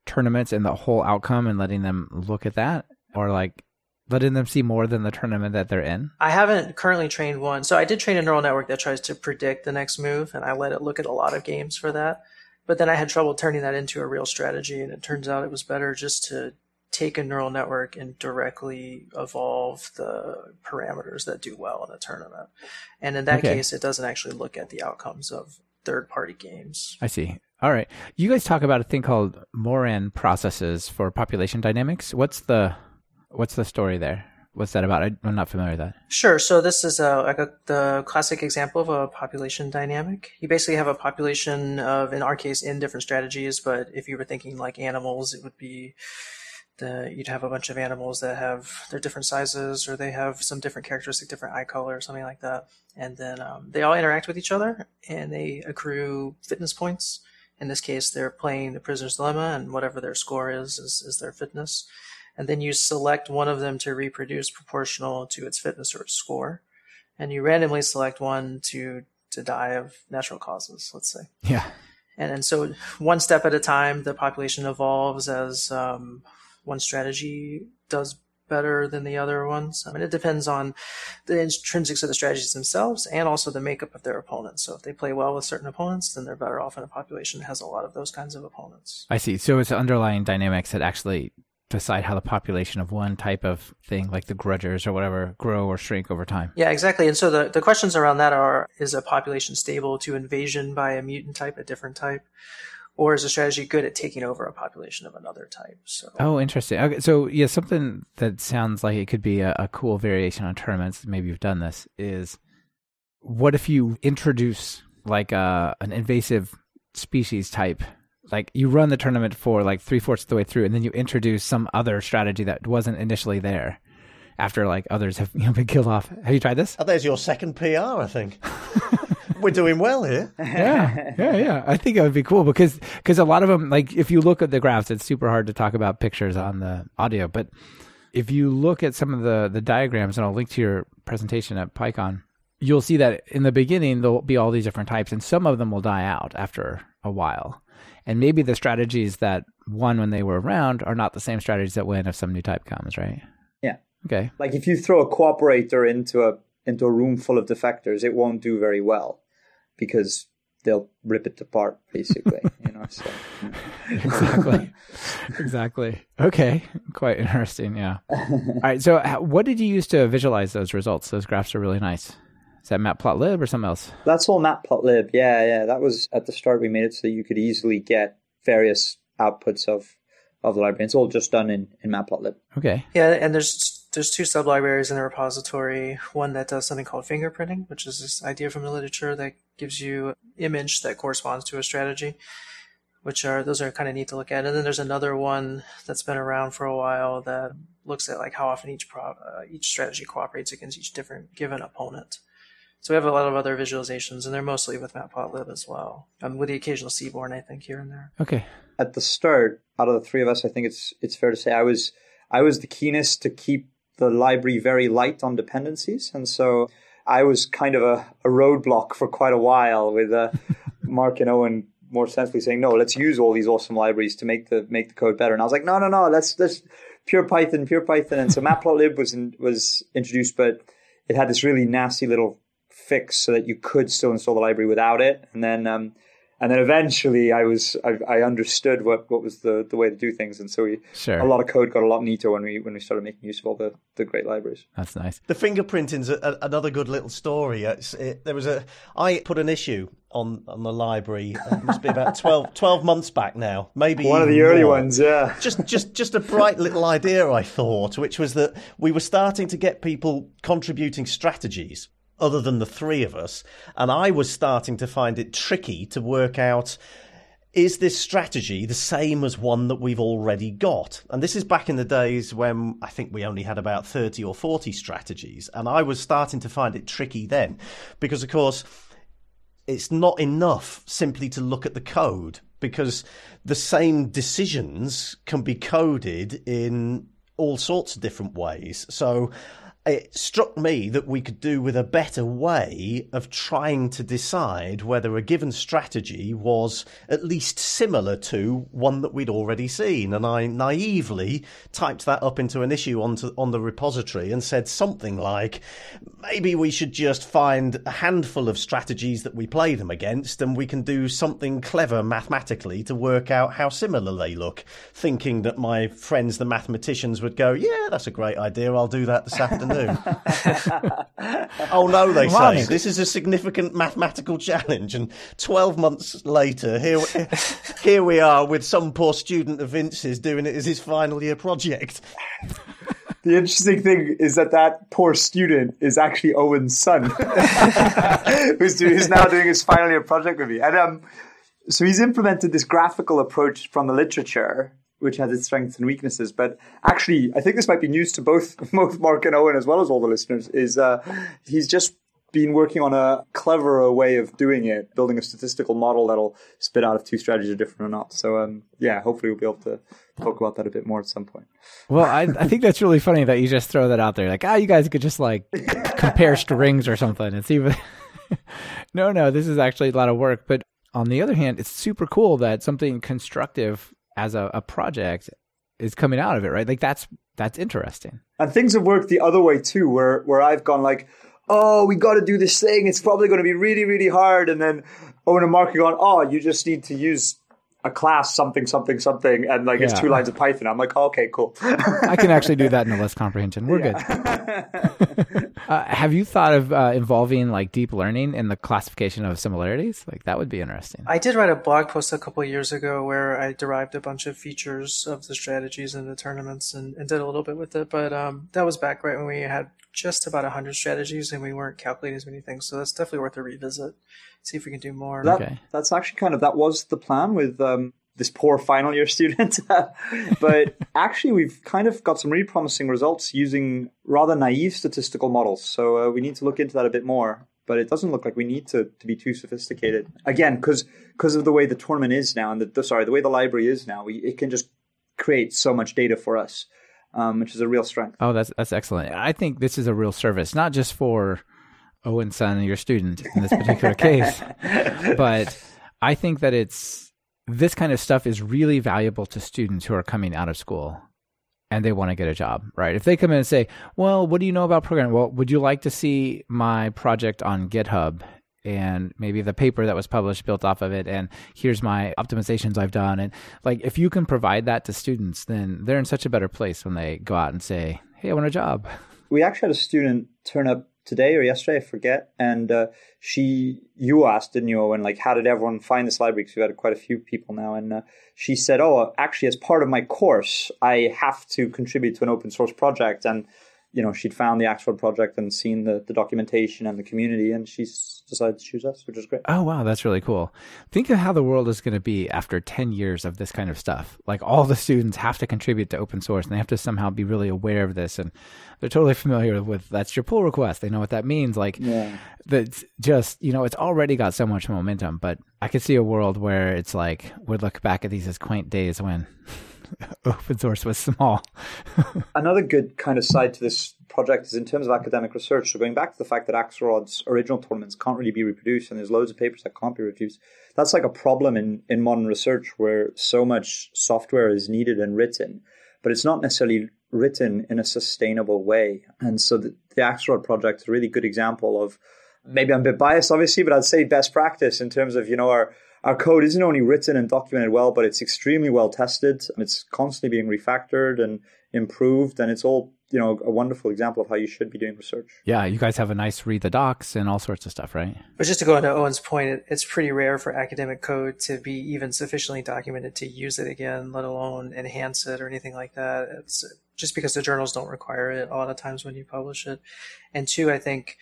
tournaments and the whole outcome, and letting them look at that, or like letting them see more than the tournament that they're in? I haven't currently trained one. So I did train a neural network that tries to predict the next move, and I let it look at a lot of games for that. But then I had trouble turning that into a real strategy, and it turns out it was better just to take a neural network and directly evolve the parameters that do well in a tournament. And in that Okay. case, it doesn't actually look at the outcomes of third party games. I see. All right. You guys talk about a thing called Moran processes for population dynamics. What's the what's the story there? What's that about? I, I'm not familiar with that. Sure. So this is a, like a, the classic example of a population dynamic. You basically have a population of, in our case, in different strategies. But if you were thinking like animals, it would be the you'd have a bunch of animals that have their different sizes, or they have some different characteristic, different eye color, or something like that. And then um, they all interact with each other, and they accrue fitness points. In this case, they're playing the prisoner's dilemma, and whatever their score is is, is their fitness and then you select one of them to reproduce proportional to its fitness or its score, and you randomly select one to to die of natural causes, let's say. Yeah. And and so one step at a time, the population evolves as um, one strategy does better than the other ones. I mean, it depends on the intrinsics of the strategies themselves and also the makeup of their opponents. So if they play well with certain opponents, then they're better off in a population that has a lot of those kinds of opponents. I see. So it's underlying dynamics that actually decide how the population of one type of thing, like the grudgers or whatever, grow or shrink over time. Yeah, exactly. And so the, the questions around that are is a population stable to invasion by a mutant type, a different type? Or is a strategy good at taking over a population of another type? So Oh, interesting. Okay, so yeah, something that sounds like it could be a, a cool variation on tournaments. Maybe you've done this. Is what if you introduce like a an invasive species type? Like you run the tournament for like three fourths of the way through, and then you introduce some other strategy that wasn't initially there. After like others have you know, been killed off. Have you tried this? Oh, there's your second PR, I think. We're doing well here. yeah, yeah, yeah. I think it would be cool because because a lot of them, like if you look at the graphs, it's super hard to talk about pictures on the audio. But if you look at some of the the diagrams, and I'll link to your presentation at PyCon, you'll see that in the beginning there'll be all these different types, and some of them will die out after a while. And maybe the strategies that won when they were around are not the same strategies that win if some new type comes, right? Yeah. Okay. Like if you throw a cooperator into a into a room full of defectors, it won't do very well because they'll rip it apart, basically. you know. So, exactly. exactly. Okay. Quite interesting. Yeah. All right. So, uh, what did you use to visualize those results? Those graphs are really nice. Is that Matplotlib or something else? That's all Matplotlib. Yeah, yeah. That was at the start. We made it so that you could easily get various outputs of of the library. It's all just done in in Matplotlib. Okay. yeah, and there's there's two sublibraries in the repository. One that does something called fingerprinting, which is this idea from the literature that gives you image that corresponds to a strategy. Which are those are kind of neat to look at, and then there's another one that's been around for a while that looks at like how often each pro, uh, each strategy cooperates against each different given opponent. So we have a lot of other visualizations, and they're mostly with Matplotlib as well, um, with the occasional Seaborn, I think, here and there. Okay. At the start, out of the three of us, I think it's it's fair to say I was I was the keenest to keep the library very light on dependencies, and so I was kind of a, a roadblock for quite a while with uh, Marc and Owen more sensibly saying, no, let's use all these awesome libraries to make the make the code better. And I was like, no, no, no, let's let's pure Python, pure Python. And so matplotlib was in, was introduced, but it had this really nasty little fix so that you could still install the library without it. And then um, and then eventually I was I, I, understood what, what was the, the way to do things, and so we sure. a lot of code got a lot neater when we when we started making use of all the, the great libraries. That's nice. The fingerprinting's a, a, another good little story. It, there was a I put an issue on on the library. Uh, it must be about 12, 12 months back now, maybe one of the early ones. Yeah, just just just a bright little idea I thought, which was that we were starting to get people contributing strategies other than the three of us. And I was starting to find it tricky to work out is this strategy the same as one that we've already got? And this is back in the days when I think we only had about 30 or 40 strategies. And I was starting to find it tricky then because, of course, it's not enough simply to look at the code because the same decisions can be coded in all sorts of different ways. So it struck me that we could do with a better way of trying to decide whether a given strategy was at least similar to one that we'd already seen. And I naively typed that up into an issue onto, on the repository and said something like, maybe we should just find a handful of strategies that we play them against and we can do something clever mathematically to work out how similar they look. Thinking that my friends, the mathematicians, would go, yeah, that's a great idea. I'll do that this afternoon. oh no, they say this is a significant mathematical challenge, and twelve months later, here here we are with some poor student of Vince's doing it as his final year project. The interesting thing is that that poor student is actually Owen's son, who's, doing, who's now doing his final year project with me. And um, so he's implemented this graphical approach from the literature which has its strengths and weaknesses. But actually, I think this might be news to both both Marc and Owen as well as all the listeners. Is uh, he's just been working on a cleverer way of doing it, building a statistical model that'll spit out if two strategies are different or not. So um, yeah, hopefully we'll be able to talk about that a bit more at some point. Well, I, I think that's really funny that you just throw that out there. Like, ah, you guys could just like compare strings or something and see. What... no, no, this is actually a lot of work. But on the other hand, it's super cool that something constructive as a, a project is coming out of it, right? Like that's that's interesting. And things have worked the other way too, where where I've gone like, oh, we got to do this thing. It's probably going to be really really hard, and then oh, Owen and Marc are going, oh, you just need to use a class something something something and like yeah. it's two lines of python. I'm like oh, okay cool. I can actually do that in a list comprehension. We're yeah. good uh, have you thought of uh, involving like deep learning in the classification of similarities? Like that would be interesting. I did write a blog post a couple years ago where i derived a bunch of features of the strategies and the tournaments and, and did a little bit with it but um, that was back right when we had just about 100 strategies and we weren't calculating as many things so that's definitely worth a revisit see if we can do more. That, okay. That's actually kind of that was the plan with um, this poor final year student. but actually, we've kind of got some really promising results using rather naive statistical models. So uh, we need to look into that a bit more. But it doesn't look like we need to, to be too sophisticated. Again, because because of the way the tournament is now, and the, the sorry, the way the library is now, we, it can just create so much data for us, um, which is a real strength. Oh, that's that's excellent. I think this is a real service, not just for Owen Son, your student in this particular case. But I think that it's this kind of stuff is really valuable to students who are coming out of school and they want to get a job, right? If they come in and say, "Well, what do you know about programming? Well, would you like to see my project on GitHub and maybe the paper that was published built off of it and here's my optimizations I've done." And like if you can provide that to students, then they're in such a better place when they go out and say, "Hey, I want a job." We actually had a student turn up today or yesterday, I forget. And uh, she, you asked, didn't you, Owen, like, how did everyone find this library? Because we've had quite a few people now. And uh, she said, oh, actually, as part of my course, I have to contribute to an open source project. And you know, she'd found the actual project and seen the, the documentation and the community, and she's decided to choose us, which is great. Oh, wow. That's really cool. Think of how the world is going to be after 10 years of this kind of stuff. Like, all the students have to contribute to open source, and they have to somehow be really aware of this. And they're totally familiar with that's your pull request. They know what that means. Like, yeah. that's just, you know, it's already got so much momentum, but I could see a world where it's like, we'd look back at these as quaint days when open source was small. Another good kind of side to this project is in terms of academic research. So going back to the fact that Axelrod's original tournaments can't really be reproduced, and there's loads of papers that can't be reproduced. That's like a problem in in modern research where so much software is needed and written, but it's not necessarily written in a sustainable way. And so the, the Axelrod project is a really good example of maybe I'm a bit biased, obviously, but I'd say best practice in terms of you know our our code isn't only written and documented well, but it's extremely well tested. It's constantly being refactored and improved, and it's all you know a wonderful example of how you should be doing research. Yeah, you guys have a nice read the docs and all sorts of stuff, right? But just to go into Owen's point, it's pretty rare for academic code to be even sufficiently documented to use it again, let alone enhance it or anything like that. It's just because the journals don't require it a lot of times when you publish it. And two, I think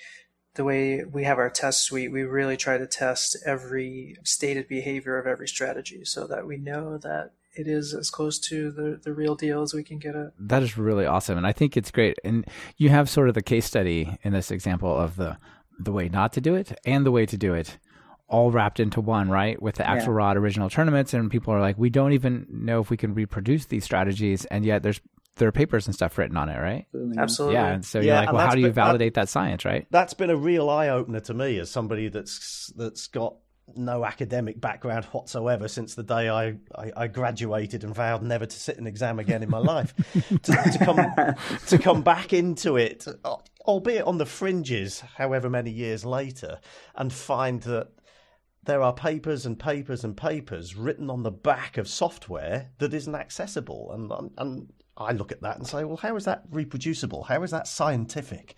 the way we have our test suite, we really try to test every stated behavior of every strategy so that we know that it is as close to the, the real deal as we can get it. That is really awesome. And I think it's great. And you have sort of the case study in this example of the the way not to do it and the way to do it all wrapped into one, right? With the Axelrod original tournaments, and people are like, we don't even know if we can reproduce these strategies, and yet there's there are papers and stuff written on it, right? Mm-hmm. Absolutely. Yeah, and so Yeah, you're like, well, how do you been- that- validate that science, right? That's been a real eye opener to me as somebody that's that's got no academic background whatsoever since the day I, I, I graduated and vowed never to sit an exam again in my life. to, to come to come back into it, albeit on the fringes, however many years later, and find that there are papers and papers and papers written on the back of software that isn't accessible. And, and I look at that and say, well, how is that reproducible? How is that scientific?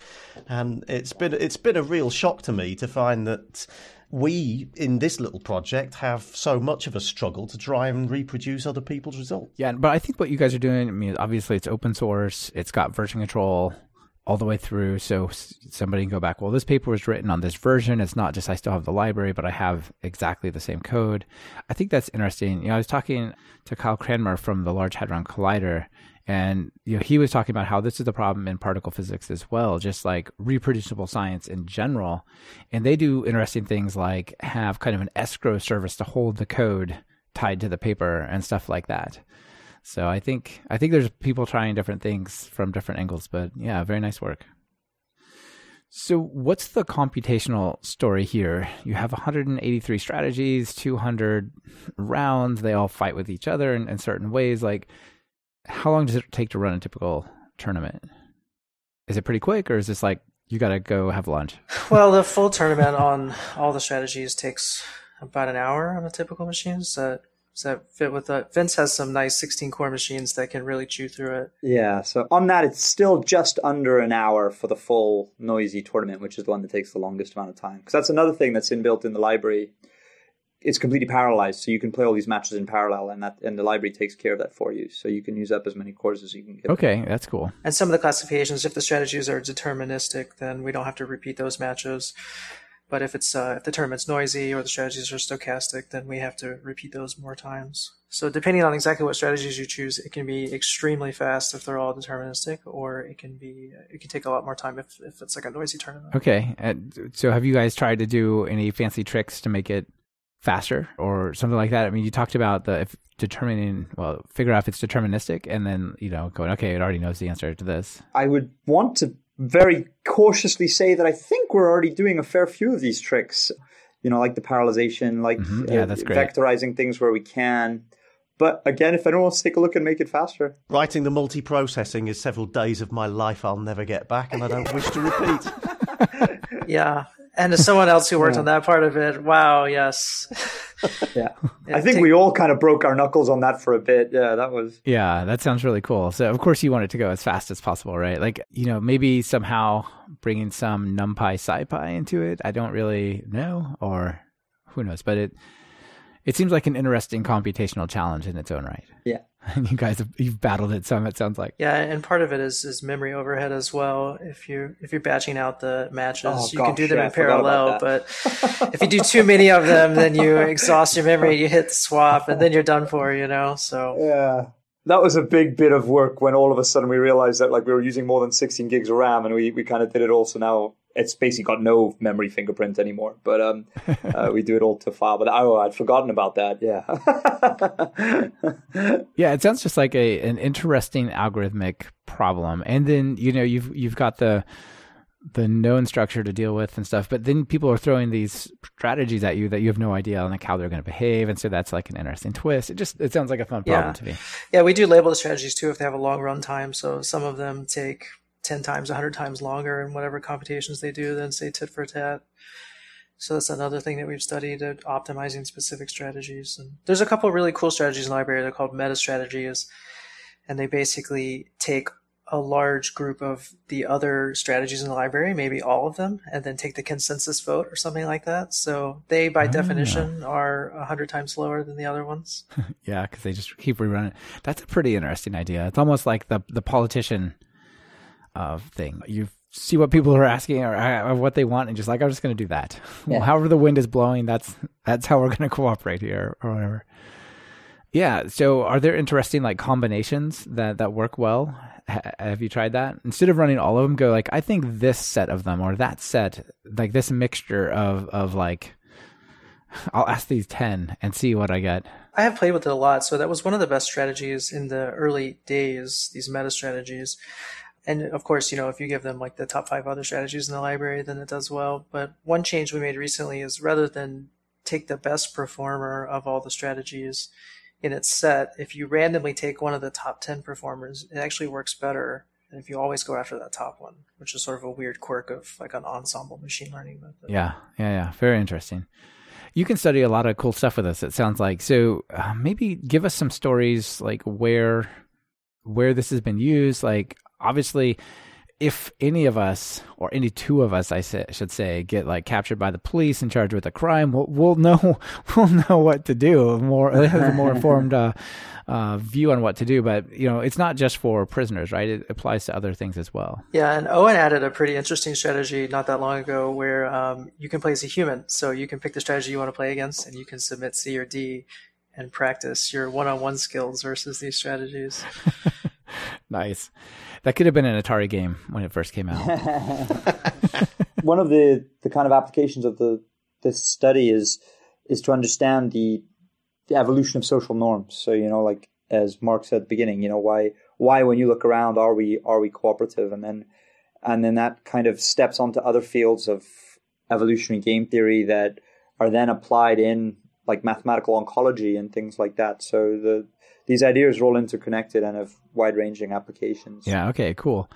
And it's been it's been a real shock to me to find that we in this little project have so much of a struggle to try and reproduce other people's results. Yeah, but I think what you guys are doing, I mean, obviously it's open source, it's got version control all the way through. So somebody can go back, well, this paper was written on this version. It's not just I still have the library, but I have exactly the same code. I think that's interesting. You know, I was talking to Kyle Cranmer from the Large Hadron Collider, and you know, he was talking about how this is the problem in particle physics as well, just like reproducible science in general. And they do interesting things like have kind of an escrow service to hold the code tied to the paper and stuff like that. So I think I think there's people trying different things from different angles, but yeah, very nice work. So what's the computational story here? You have 183 strategies, 200 rounds. They all fight with each other in, in certain ways. Like, how long does it take to run a typical tournament? Is it pretty quick, or is this like you got to go have lunch? Well, the full tournament on all the strategies takes about an hour on a typical machine. Does that, does that fit with that? Vince has some nice 16 core machines that can really chew through it. Yeah, so on that, it's still just under an hour for the full noisy tournament, which is the one that takes the longest amount of time. Because that's another thing that's inbuilt in the library. It's completely parallelized, so you can play all these matches in parallel, and that and the library takes care of that for you. So you can use up as many cores as you can get. Okay, that's cool. And some of the classifications, if the strategies are deterministic, then we don't have to repeat those matches. But if it's uh, if the tournament's noisy or the strategies are stochastic, then we have to repeat those more times. So depending on exactly what strategies you choose, it can be extremely fast if they're all deterministic, or it can be it can take a lot more time if, if it's like a noisy tournament. Okay, and so have you guys tried to do any fancy tricks to make it faster or something like that? I mean, you talked about the if determining, well, figure out if it's deterministic, and then you know going, okay, it already knows the answer to this. I would want to very cautiously say that I think we're already doing a fair few of these tricks. You know, like the parallelization, like Mhm. Yeah, that's great. vectorizing things where we can. But again, if anyone wants to take a look and make it faster, Writing the multi-processing is several days of my life I'll never get back, and I don't wish to repeat. Yeah, and as someone else who worked on that part of it, wow, yes. yeah, Yeah, I think take- we all kind of broke our knuckles on that for a bit. Yeah, that was Yeah, that sounds really cool. So of course you want it to go as fast as possible, right? Like you know maybe somehow bringing some NumPy SciPy into it. I don't really know, or who knows, but it it seems like an interesting computational challenge in its own right. yeah. And you guys have you've battled it some. It sounds like. Yeah, and part of it is, is memory overhead as well. If you're if you're batching out the matches, Oh, you can do them yeah, in parallel. But if you do too many of them, then you exhaust your memory. You hit the swap, and then you're done for. You know, so Yeah. That was a big bit of work when all of a sudden we realized that like we were using more than 16 gigs of RAM and we, we kind of did it all. So now it's basically got no memory fingerprint anymore. But um, uh, we do it all to file. But oh, I'd forgotten about that. Yeah. yeah, it sounds just like a an interesting algorithmic problem. And then you know you've you've got the the known structure to deal with and stuff. But then people are throwing these strategies at you that you have no idea on like how they're going to behave, and so that's like an interesting twist. It just it sounds like a fun problem yeah. to me. Yeah, we do label the strategies too if they have a long run time. So some of them take ten times, hundred times longer in whatever computations they do than say tit for tat. So that's another thing that we've studied at optimizing specific strategies. And there's a couple really cool strategies in the library. They're called meta strategies, and they basically take a large group of the other strategies in the library, maybe all of them, and then take the consensus vote or something like that. So they, by oh, definition, yeah. are a hundred times slower than the other ones. yeah, because they just keep rerunning. That's a pretty interesting idea. It's almost like the the politician of thing. You see what people are asking or, or, uh, what they want, and just like I'm just going to do that. Yeah. Well, however the wind is blowing, that's that's how we're going to cooperate here or whatever. Yeah. So, are there interesting like combinations that that work well? have you tried that? Instead of running all of them, go like I think this set of them or that set, like this mixture of of like. I'll ask these ten and see what I get. I have played with it a lot, so that was one of the best strategies in the early days. These meta strategies, and of course, you know, if you give them like the top five other strategies in the library, then it does well. But one change we made recently is rather than take the best performer of all the strategies in its set, if you randomly take one of the top 10 performers, it actually works better than if you always go after that top one, which is sort of a weird quirk of like an ensemble machine learning method. Yeah, yeah, yeah. Very interesting. You can study a lot of cool stuff with us, it sounds like. So uh, maybe give us some stories like where where this has been used. Like, obviously, if any of us or any two of us, I say, should say, get like captured by the police and charged with a crime, we'll, we'll know we'll know what to do. More have a more informed uh, uh, view on what to do. But you know, it's not just for prisoners, right? It applies to other things as well. Yeah, and Owen added a pretty interesting strategy not that long ago where um, you can play as a human, so you can pick the strategy you want to play against, and you can submit C or D and practice your one-on-one skills versus these strategies. nice. That could have been an Atari game when it first came out. One of the, the kind of applications of the this study is is to understand the the evolution of social norms. So you know, like as Marc said at the beginning, you know, why why when you look around are we are we cooperative, and then and then that kind of steps onto other fields of evolutionary game theory that are then applied in like mathematical oncology and things like that. So the these ideas are all interconnected and have wide ranging applications. Yeah. Okay. Cool.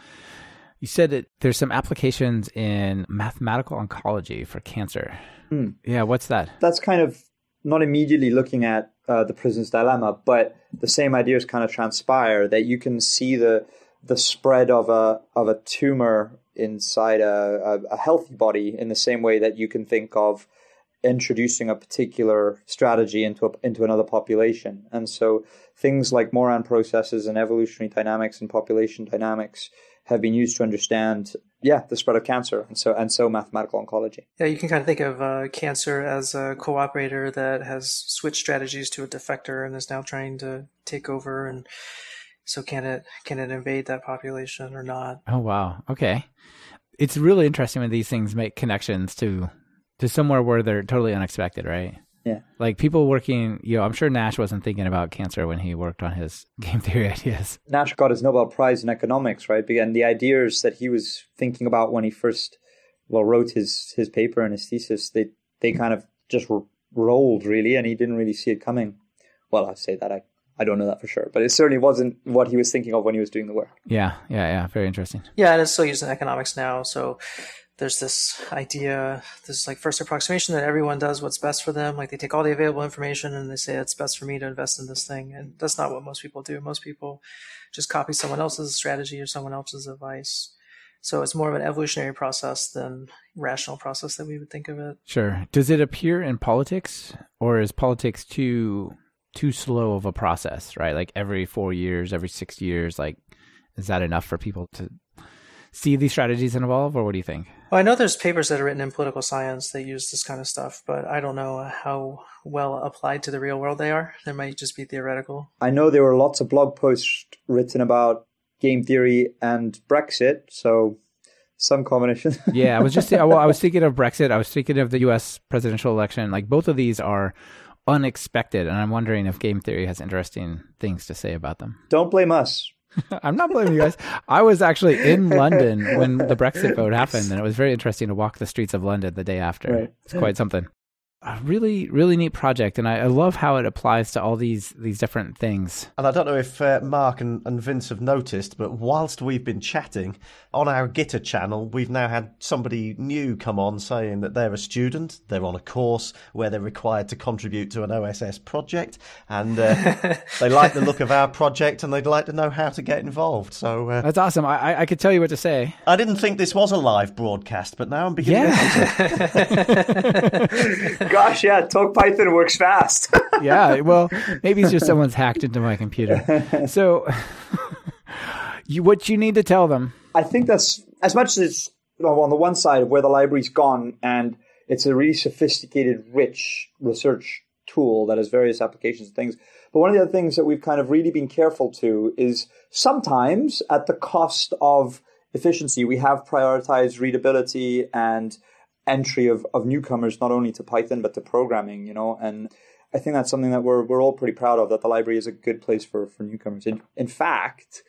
You said that there's some applications in mathematical oncology for cancer. Hmm. Yeah. What's that? That's kind of not immediately looking at uh, the prisoner's dilemma, but the same ideas kind of transpire that you can see the the spread of a of a tumor inside a, a, a healthy body in the same way that you can think of introducing a particular strategy into a, into another population. And so things like Moran processes and evolutionary dynamics and population dynamics have been used to understand yeah the spread of cancer and so and so mathematical oncology. Yeah you can kind of think of uh, cancer as a cooperator that has switched strategies to a defector and is now trying to take over and so can it can it invade that population or not? Oh wow. Okay. It's really interesting when these things make connections to to somewhere where they're totally unexpected, right? Yeah. Like people working, you know, I'm sure Nash wasn't thinking about cancer when he worked on his game theory ideas. Nash got his Nobel Prize in economics, right? And the ideas that he was thinking about when he first, well, wrote his his paper and his thesis, they they kind of just rolled really, and he didn't really see it coming. Well, I say that I I don't know that for sure, but it certainly wasn't what he was thinking of when he was doing the work. Yeah, yeah, yeah. Very interesting. Yeah, and it's still used in economics now. So there's this idea, this like first approximation that everyone does what's best for them. Like they take all the available information and they say it's best for me to invest in this thing. And that's not what most people do. Most people just copy someone else's strategy or someone else's advice. So it's more of an evolutionary process than rational process that we would think of it. Sure. Does it appear in politics or is politics too too slow of a process, right? Like every 4 years, every 6 years, like is that enough for people to see these strategies evolve, or what do you think? Well, I know there's papers that are written in political science that use this kind of stuff, but I don't know how well applied to the real world they are. They might just be theoretical. I know there were lots of blog posts written about game theory and Brexit, so Some combination. yeah, I was just well, I was thinking of Brexit. I was thinking of the U.S. presidential election. Like both of these are unexpected, and I'm wondering if game theory has interesting things to say about them. Don't blame us. I'm not blaming you guys. I was actually in London when the Brexit vote happened, and it was very interesting to walk the streets of London the day after. Right. It's quite something a really really neat project and I, I, love how it applies to all these these different things. And i don't know if uh, marc and, and vince have noticed but whilst we've been chatting on our gitter channel we've now had somebody new come on saying that they're a student they're on a course where they're required to contribute to an oss project and uh, they like the look of our project and they'd like to know how to get involved. So uh, that's awesome. I, I could tell you what to say. I didn't think this was a live broadcast but now i'm beginning yeah. Gosh, yeah, Talk Python works fast. yeah, well, maybe it's just someone's hacked into my computer. So, you, what you need to tell them? I think that's as much as know, on the one side of where the library's gone, and it's a really sophisticated, rich research tool that has various applications and things. But one of the other things that we've kind of really been careful to is sometimes at the cost of efficiency, we have prioritized readability and entry of, of newcomers not only to Python but to programming, you know, and I think that's something that we're we're all pretty proud of that the library is a good place for for newcomers. In, in fact,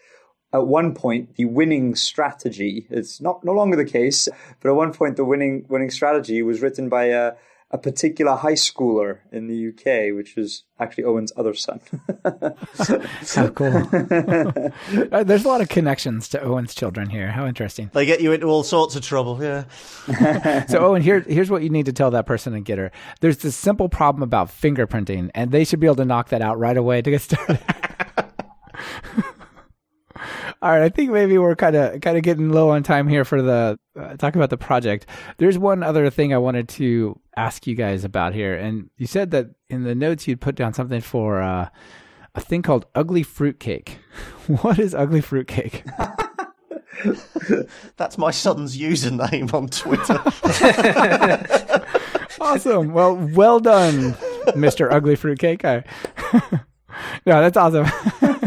at one point the winning strategy it's not no longer the case, but at one point the winning winning strategy was written by a a particular high schooler in the UK, which is actually Owen's other son. How cool. Uh, there's a lot of connections to Owen's children here. How interesting. They get you into all sorts of trouble, yeah. so, Owen, here, here's what you need to tell that person and get her. There's this simple problem about fingerprinting, and they should be able to knock that out right away to get started. All right, I think maybe we're kind of kind of getting low on time here for the uh, talk about the project. There's one other thing I wanted to ask you guys about here, and you said that in the notes you'd put down something for uh, a thing called ugly fruitcake. what is ugly fruitcake? That's my son's username on Twitter. awesome. Well, well done, Mr. Ugly Fruitcake. I no, that's awesome.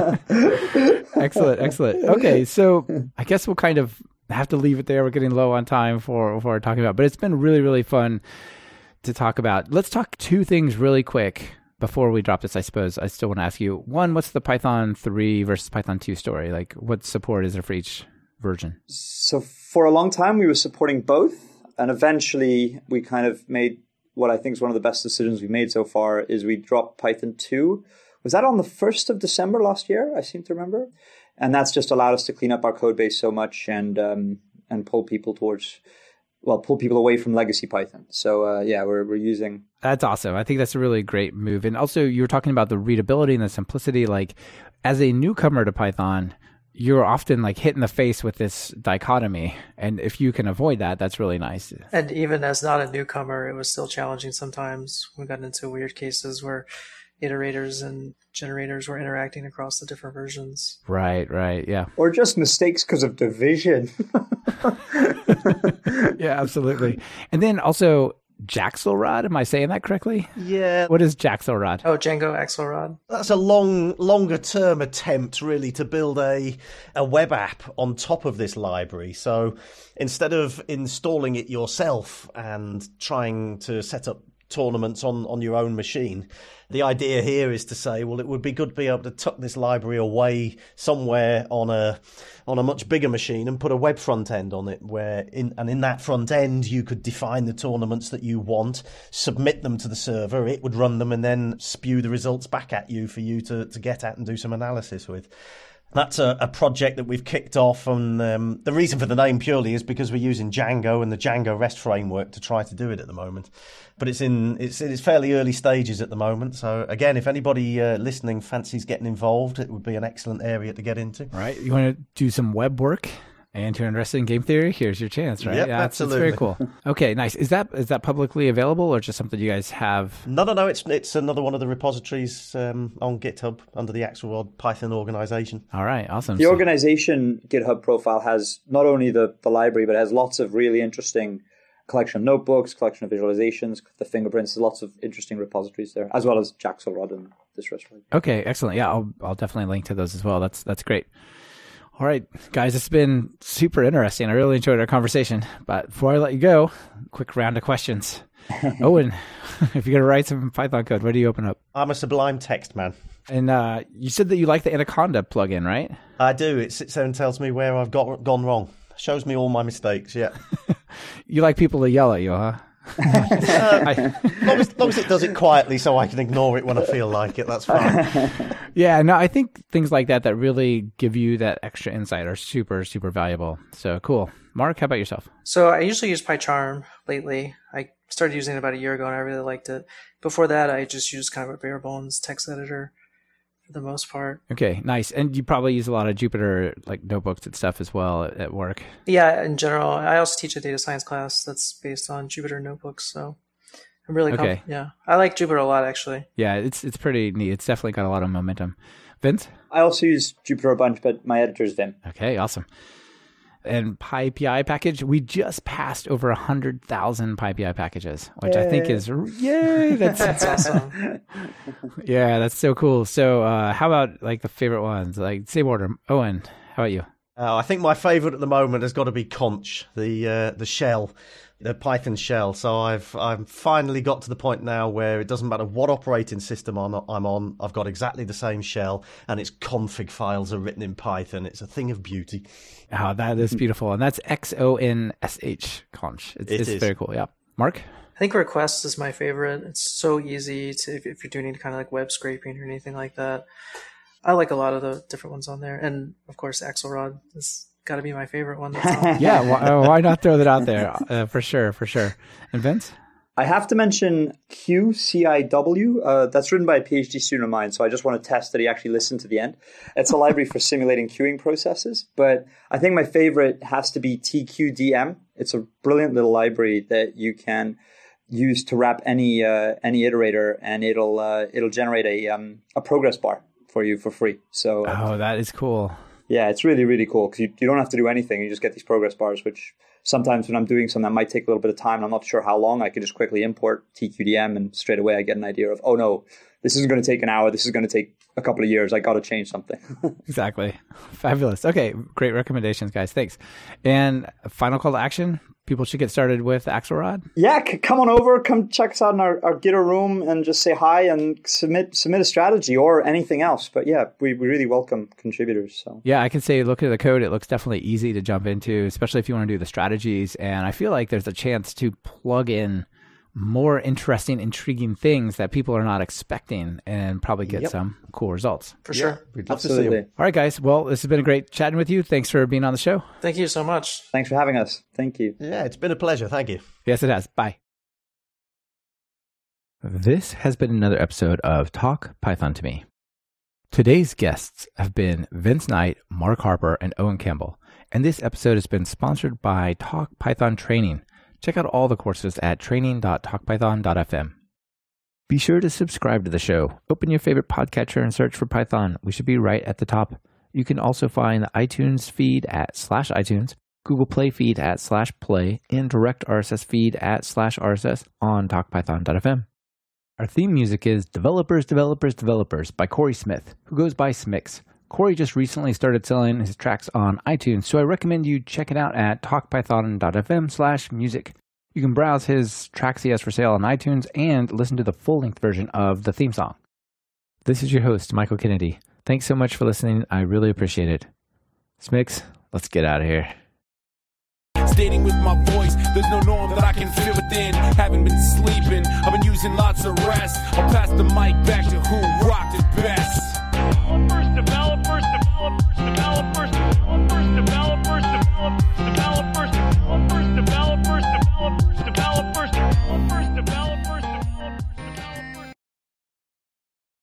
excellent, excellent. Okay, so I guess we'll kind of have to leave it there. We're getting low on time for for talking about, but it's been really, really fun to talk about. Let's talk two things really quick before we drop this. I suppose I still want to ask you one: What's the Python three versus Python two story? Like, what support is there for each version? So for a long time, we were supporting both, and eventually we kind of made what I think is one of the best decisions we've made so far. Is we dropped Python two was that on the 1st of December last year? I seem to remember. And that's just allowed us to clean up our code base so much and, um, and pull people towards, well, pull people away from legacy Python. So, uh, yeah, we're, we're using. That's awesome. I think that's a really great move. And also, you were talking about the readability and the simplicity. Like, as a newcomer to Python, you're often like hit in the face with this dichotomy and if you can avoid that that's really nice and even as not a newcomer it was still challenging sometimes we got into weird cases where iterators and generators were interacting across the different versions. Right, right, yeah. Or just mistakes because of division. yeah, absolutely. And then also DjAxelrod. Am I saying that correctly? Yeah. What is DjAxelrod? Oh, Django Axelrod. That's a long, longer term attempt, really, to build a a web app on top of this library. So instead of installing it yourself and trying to set up tournaments on, on your own machine. The idea here is to say, well, it would be good to be able to tuck this library away somewhere on a on a much bigger machine and put a web front end on it, where in and in that front end you could define the tournaments that you want, submit them to the server, it would run them, and then spew the results back at you for you to to get at and do some analysis with. That's a, a, project that we've kicked off, and um, the reason for the name purely is because we're using Django and the Django REST framework to try to do it at the moment. But it's in it's it's fairly early stages at the moment. So again, if anybody uh, listening fancies getting involved, it would be an excellent area to get into. Right, you want to do some web work? And you're interested in game theory, here's your chance, right? Yep, yeah, absolutely. It's, very cool. Okay, nice. Is that is that publicly available or just something you guys have? No, no, no. It's it's another one of the repositories um, on GitHub under the Axelrod Python organization. All right, awesome. The so, organization GitHub profile has not only the the library, but has lots of really interesting collection of notebooks, collection of visualizations, the fingerprints. There's lots of interesting repositories there, as well as DjAxelrod and this rest. Okay, excellent. Yeah, I'll I'll definitely link to those as well. That's that's great. All right, guys, it's been super interesting. I really enjoyed our conversation. But before I let you go, quick round of questions. Owen, if you're going to write some Python code, what do you open up? I'm a Sublime text man. And uh, you said that you like the Anaconda plugin, right? I do. It sits there and tells me where I've got gone wrong. Shows me all my mistakes. Yeah. you like people to yell at you, huh? Uh, long, as, long as it does it quietly, so I can ignore it when I feel like it. That's fine. yeah, no, I think things like that that really give you that extra insight are super, super valuable. So cool. Marc, how about yourself? So I usually use PyCharm lately. I started using it about a year ago, and I really liked it. Before that, I just used kind of a bare bones text editor for the most part. Okay, nice. And you probably use a lot of Jupyter like notebooks and stuff as well at, at work. Yeah, in general. I also teach a data science class that's based on Jupyter notebooks, so I'm really okay. Comp- yeah, I like Jupyter a lot actually. Yeah, it's it's pretty neat. It's definitely got a lot of momentum. Vince, I also use Jupyter a bunch, but my editor is Vim. Okay, awesome and PyPI package, we just passed over 100,000 PyPI packages, which yay. I think is, yay, that's, that's awesome. yeah, that's so cool. So, uh, how about like the favorite ones? Like, same order. Owen, how about you? Uh, I think my favorite at the moment has got to be xonsh, the uh, the shell the Python shell. So I've I've finally got to the point now where it doesn't matter what operating system I'm, I'm on, I've got exactly the same shell, and its config files are written in Python. It's a thing of beauty. Oh, that is beautiful, and that's X O N S H xonsh. It's, it it's very cool. Yeah, Marc. I think requests is my favorite. It's so easy to if, if you're doing any kind of like web scraping or anything like that. I like a lot of the different ones on there, and of course Axelrod is got to be my favorite one. yeah, why, uh, why, not throw that out there uh, for sure, for sure. And Vince? I have to mention QCIW. Uh, that's written by a PhD student of mine, so I just want to test that he actually listened to the end. It's a library for simulating queuing processes, but I think my favorite has to be TQDM. It's a brilliant little library that you can use to wrap any uh, any iterator, and it'll uh, it'll generate a um, a progress bar for you for free. So oh, that is cool yeah, it's really, really cool because you, you don't have to do anything. You just get these progress bars, which sometimes when I'm doing something that might take a little bit of time, and I'm not sure how long, I can just quickly import TQDM and straight away I get an idea of, oh no, this isn't going to take an hour. This is going to take a couple of years. I got to change something. exactly. Fabulous. Okay. Great recommendations, guys. Thanks. And final call to action people should get started with Axelrod? Yeah, c- come on over, come check us out in our, our Gitter room and just say hi and submit submit a strategy or anything else. But yeah, we, we really welcome contributors. So yeah, I can say look at the code. It looks definitely easy to jump into, especially if you want to do the strategies. And I feel like there's a chance to plug in more interesting, intriguing things that people are not expecting and probably get yep. some cool results. For sure. Yeah, Absolutely. to see you. All right, guys. Well, this has been a great chatting with you. Thanks for being on the show. Thank you so much. Thanks for having us. Thank you. Yeah, it's been a pleasure. Thank you. Yes, it has. Bye. This has been another episode of Talk Python to Me. Today's guests have been Vince Knight, Marc Harper, and Owen Campbell. And this episode has been sponsored by Talk Python Training Check out all the courses at training.talkpython.fm. Be sure to subscribe to the show. Open your favorite podcatcher and search for Python. We should be right at the top. You can also find the iTunes feed at slash iTunes, Google Play feed at slash play, and direct RSS feed at slash RSS on talkpython.fm. Our theme music is Developers, Developers, Developers by Corey Smith, who goes by Smix. Corey just recently started selling his tracks on iTunes, so I recommend you check it out at talkpython.fm slash music. You can browse his tracks he has for sale on iTunes and listen to the full-length version of the theme song. This is your host, Michael Kennedy. Thanks so much for listening. I really appreciate it. Smix, let's get out of here. Stating with my voice, there's no norm that I can fit within. Haven't been sleeping, I've been using lots of rest. I'll pass the mic back to who rocked it best.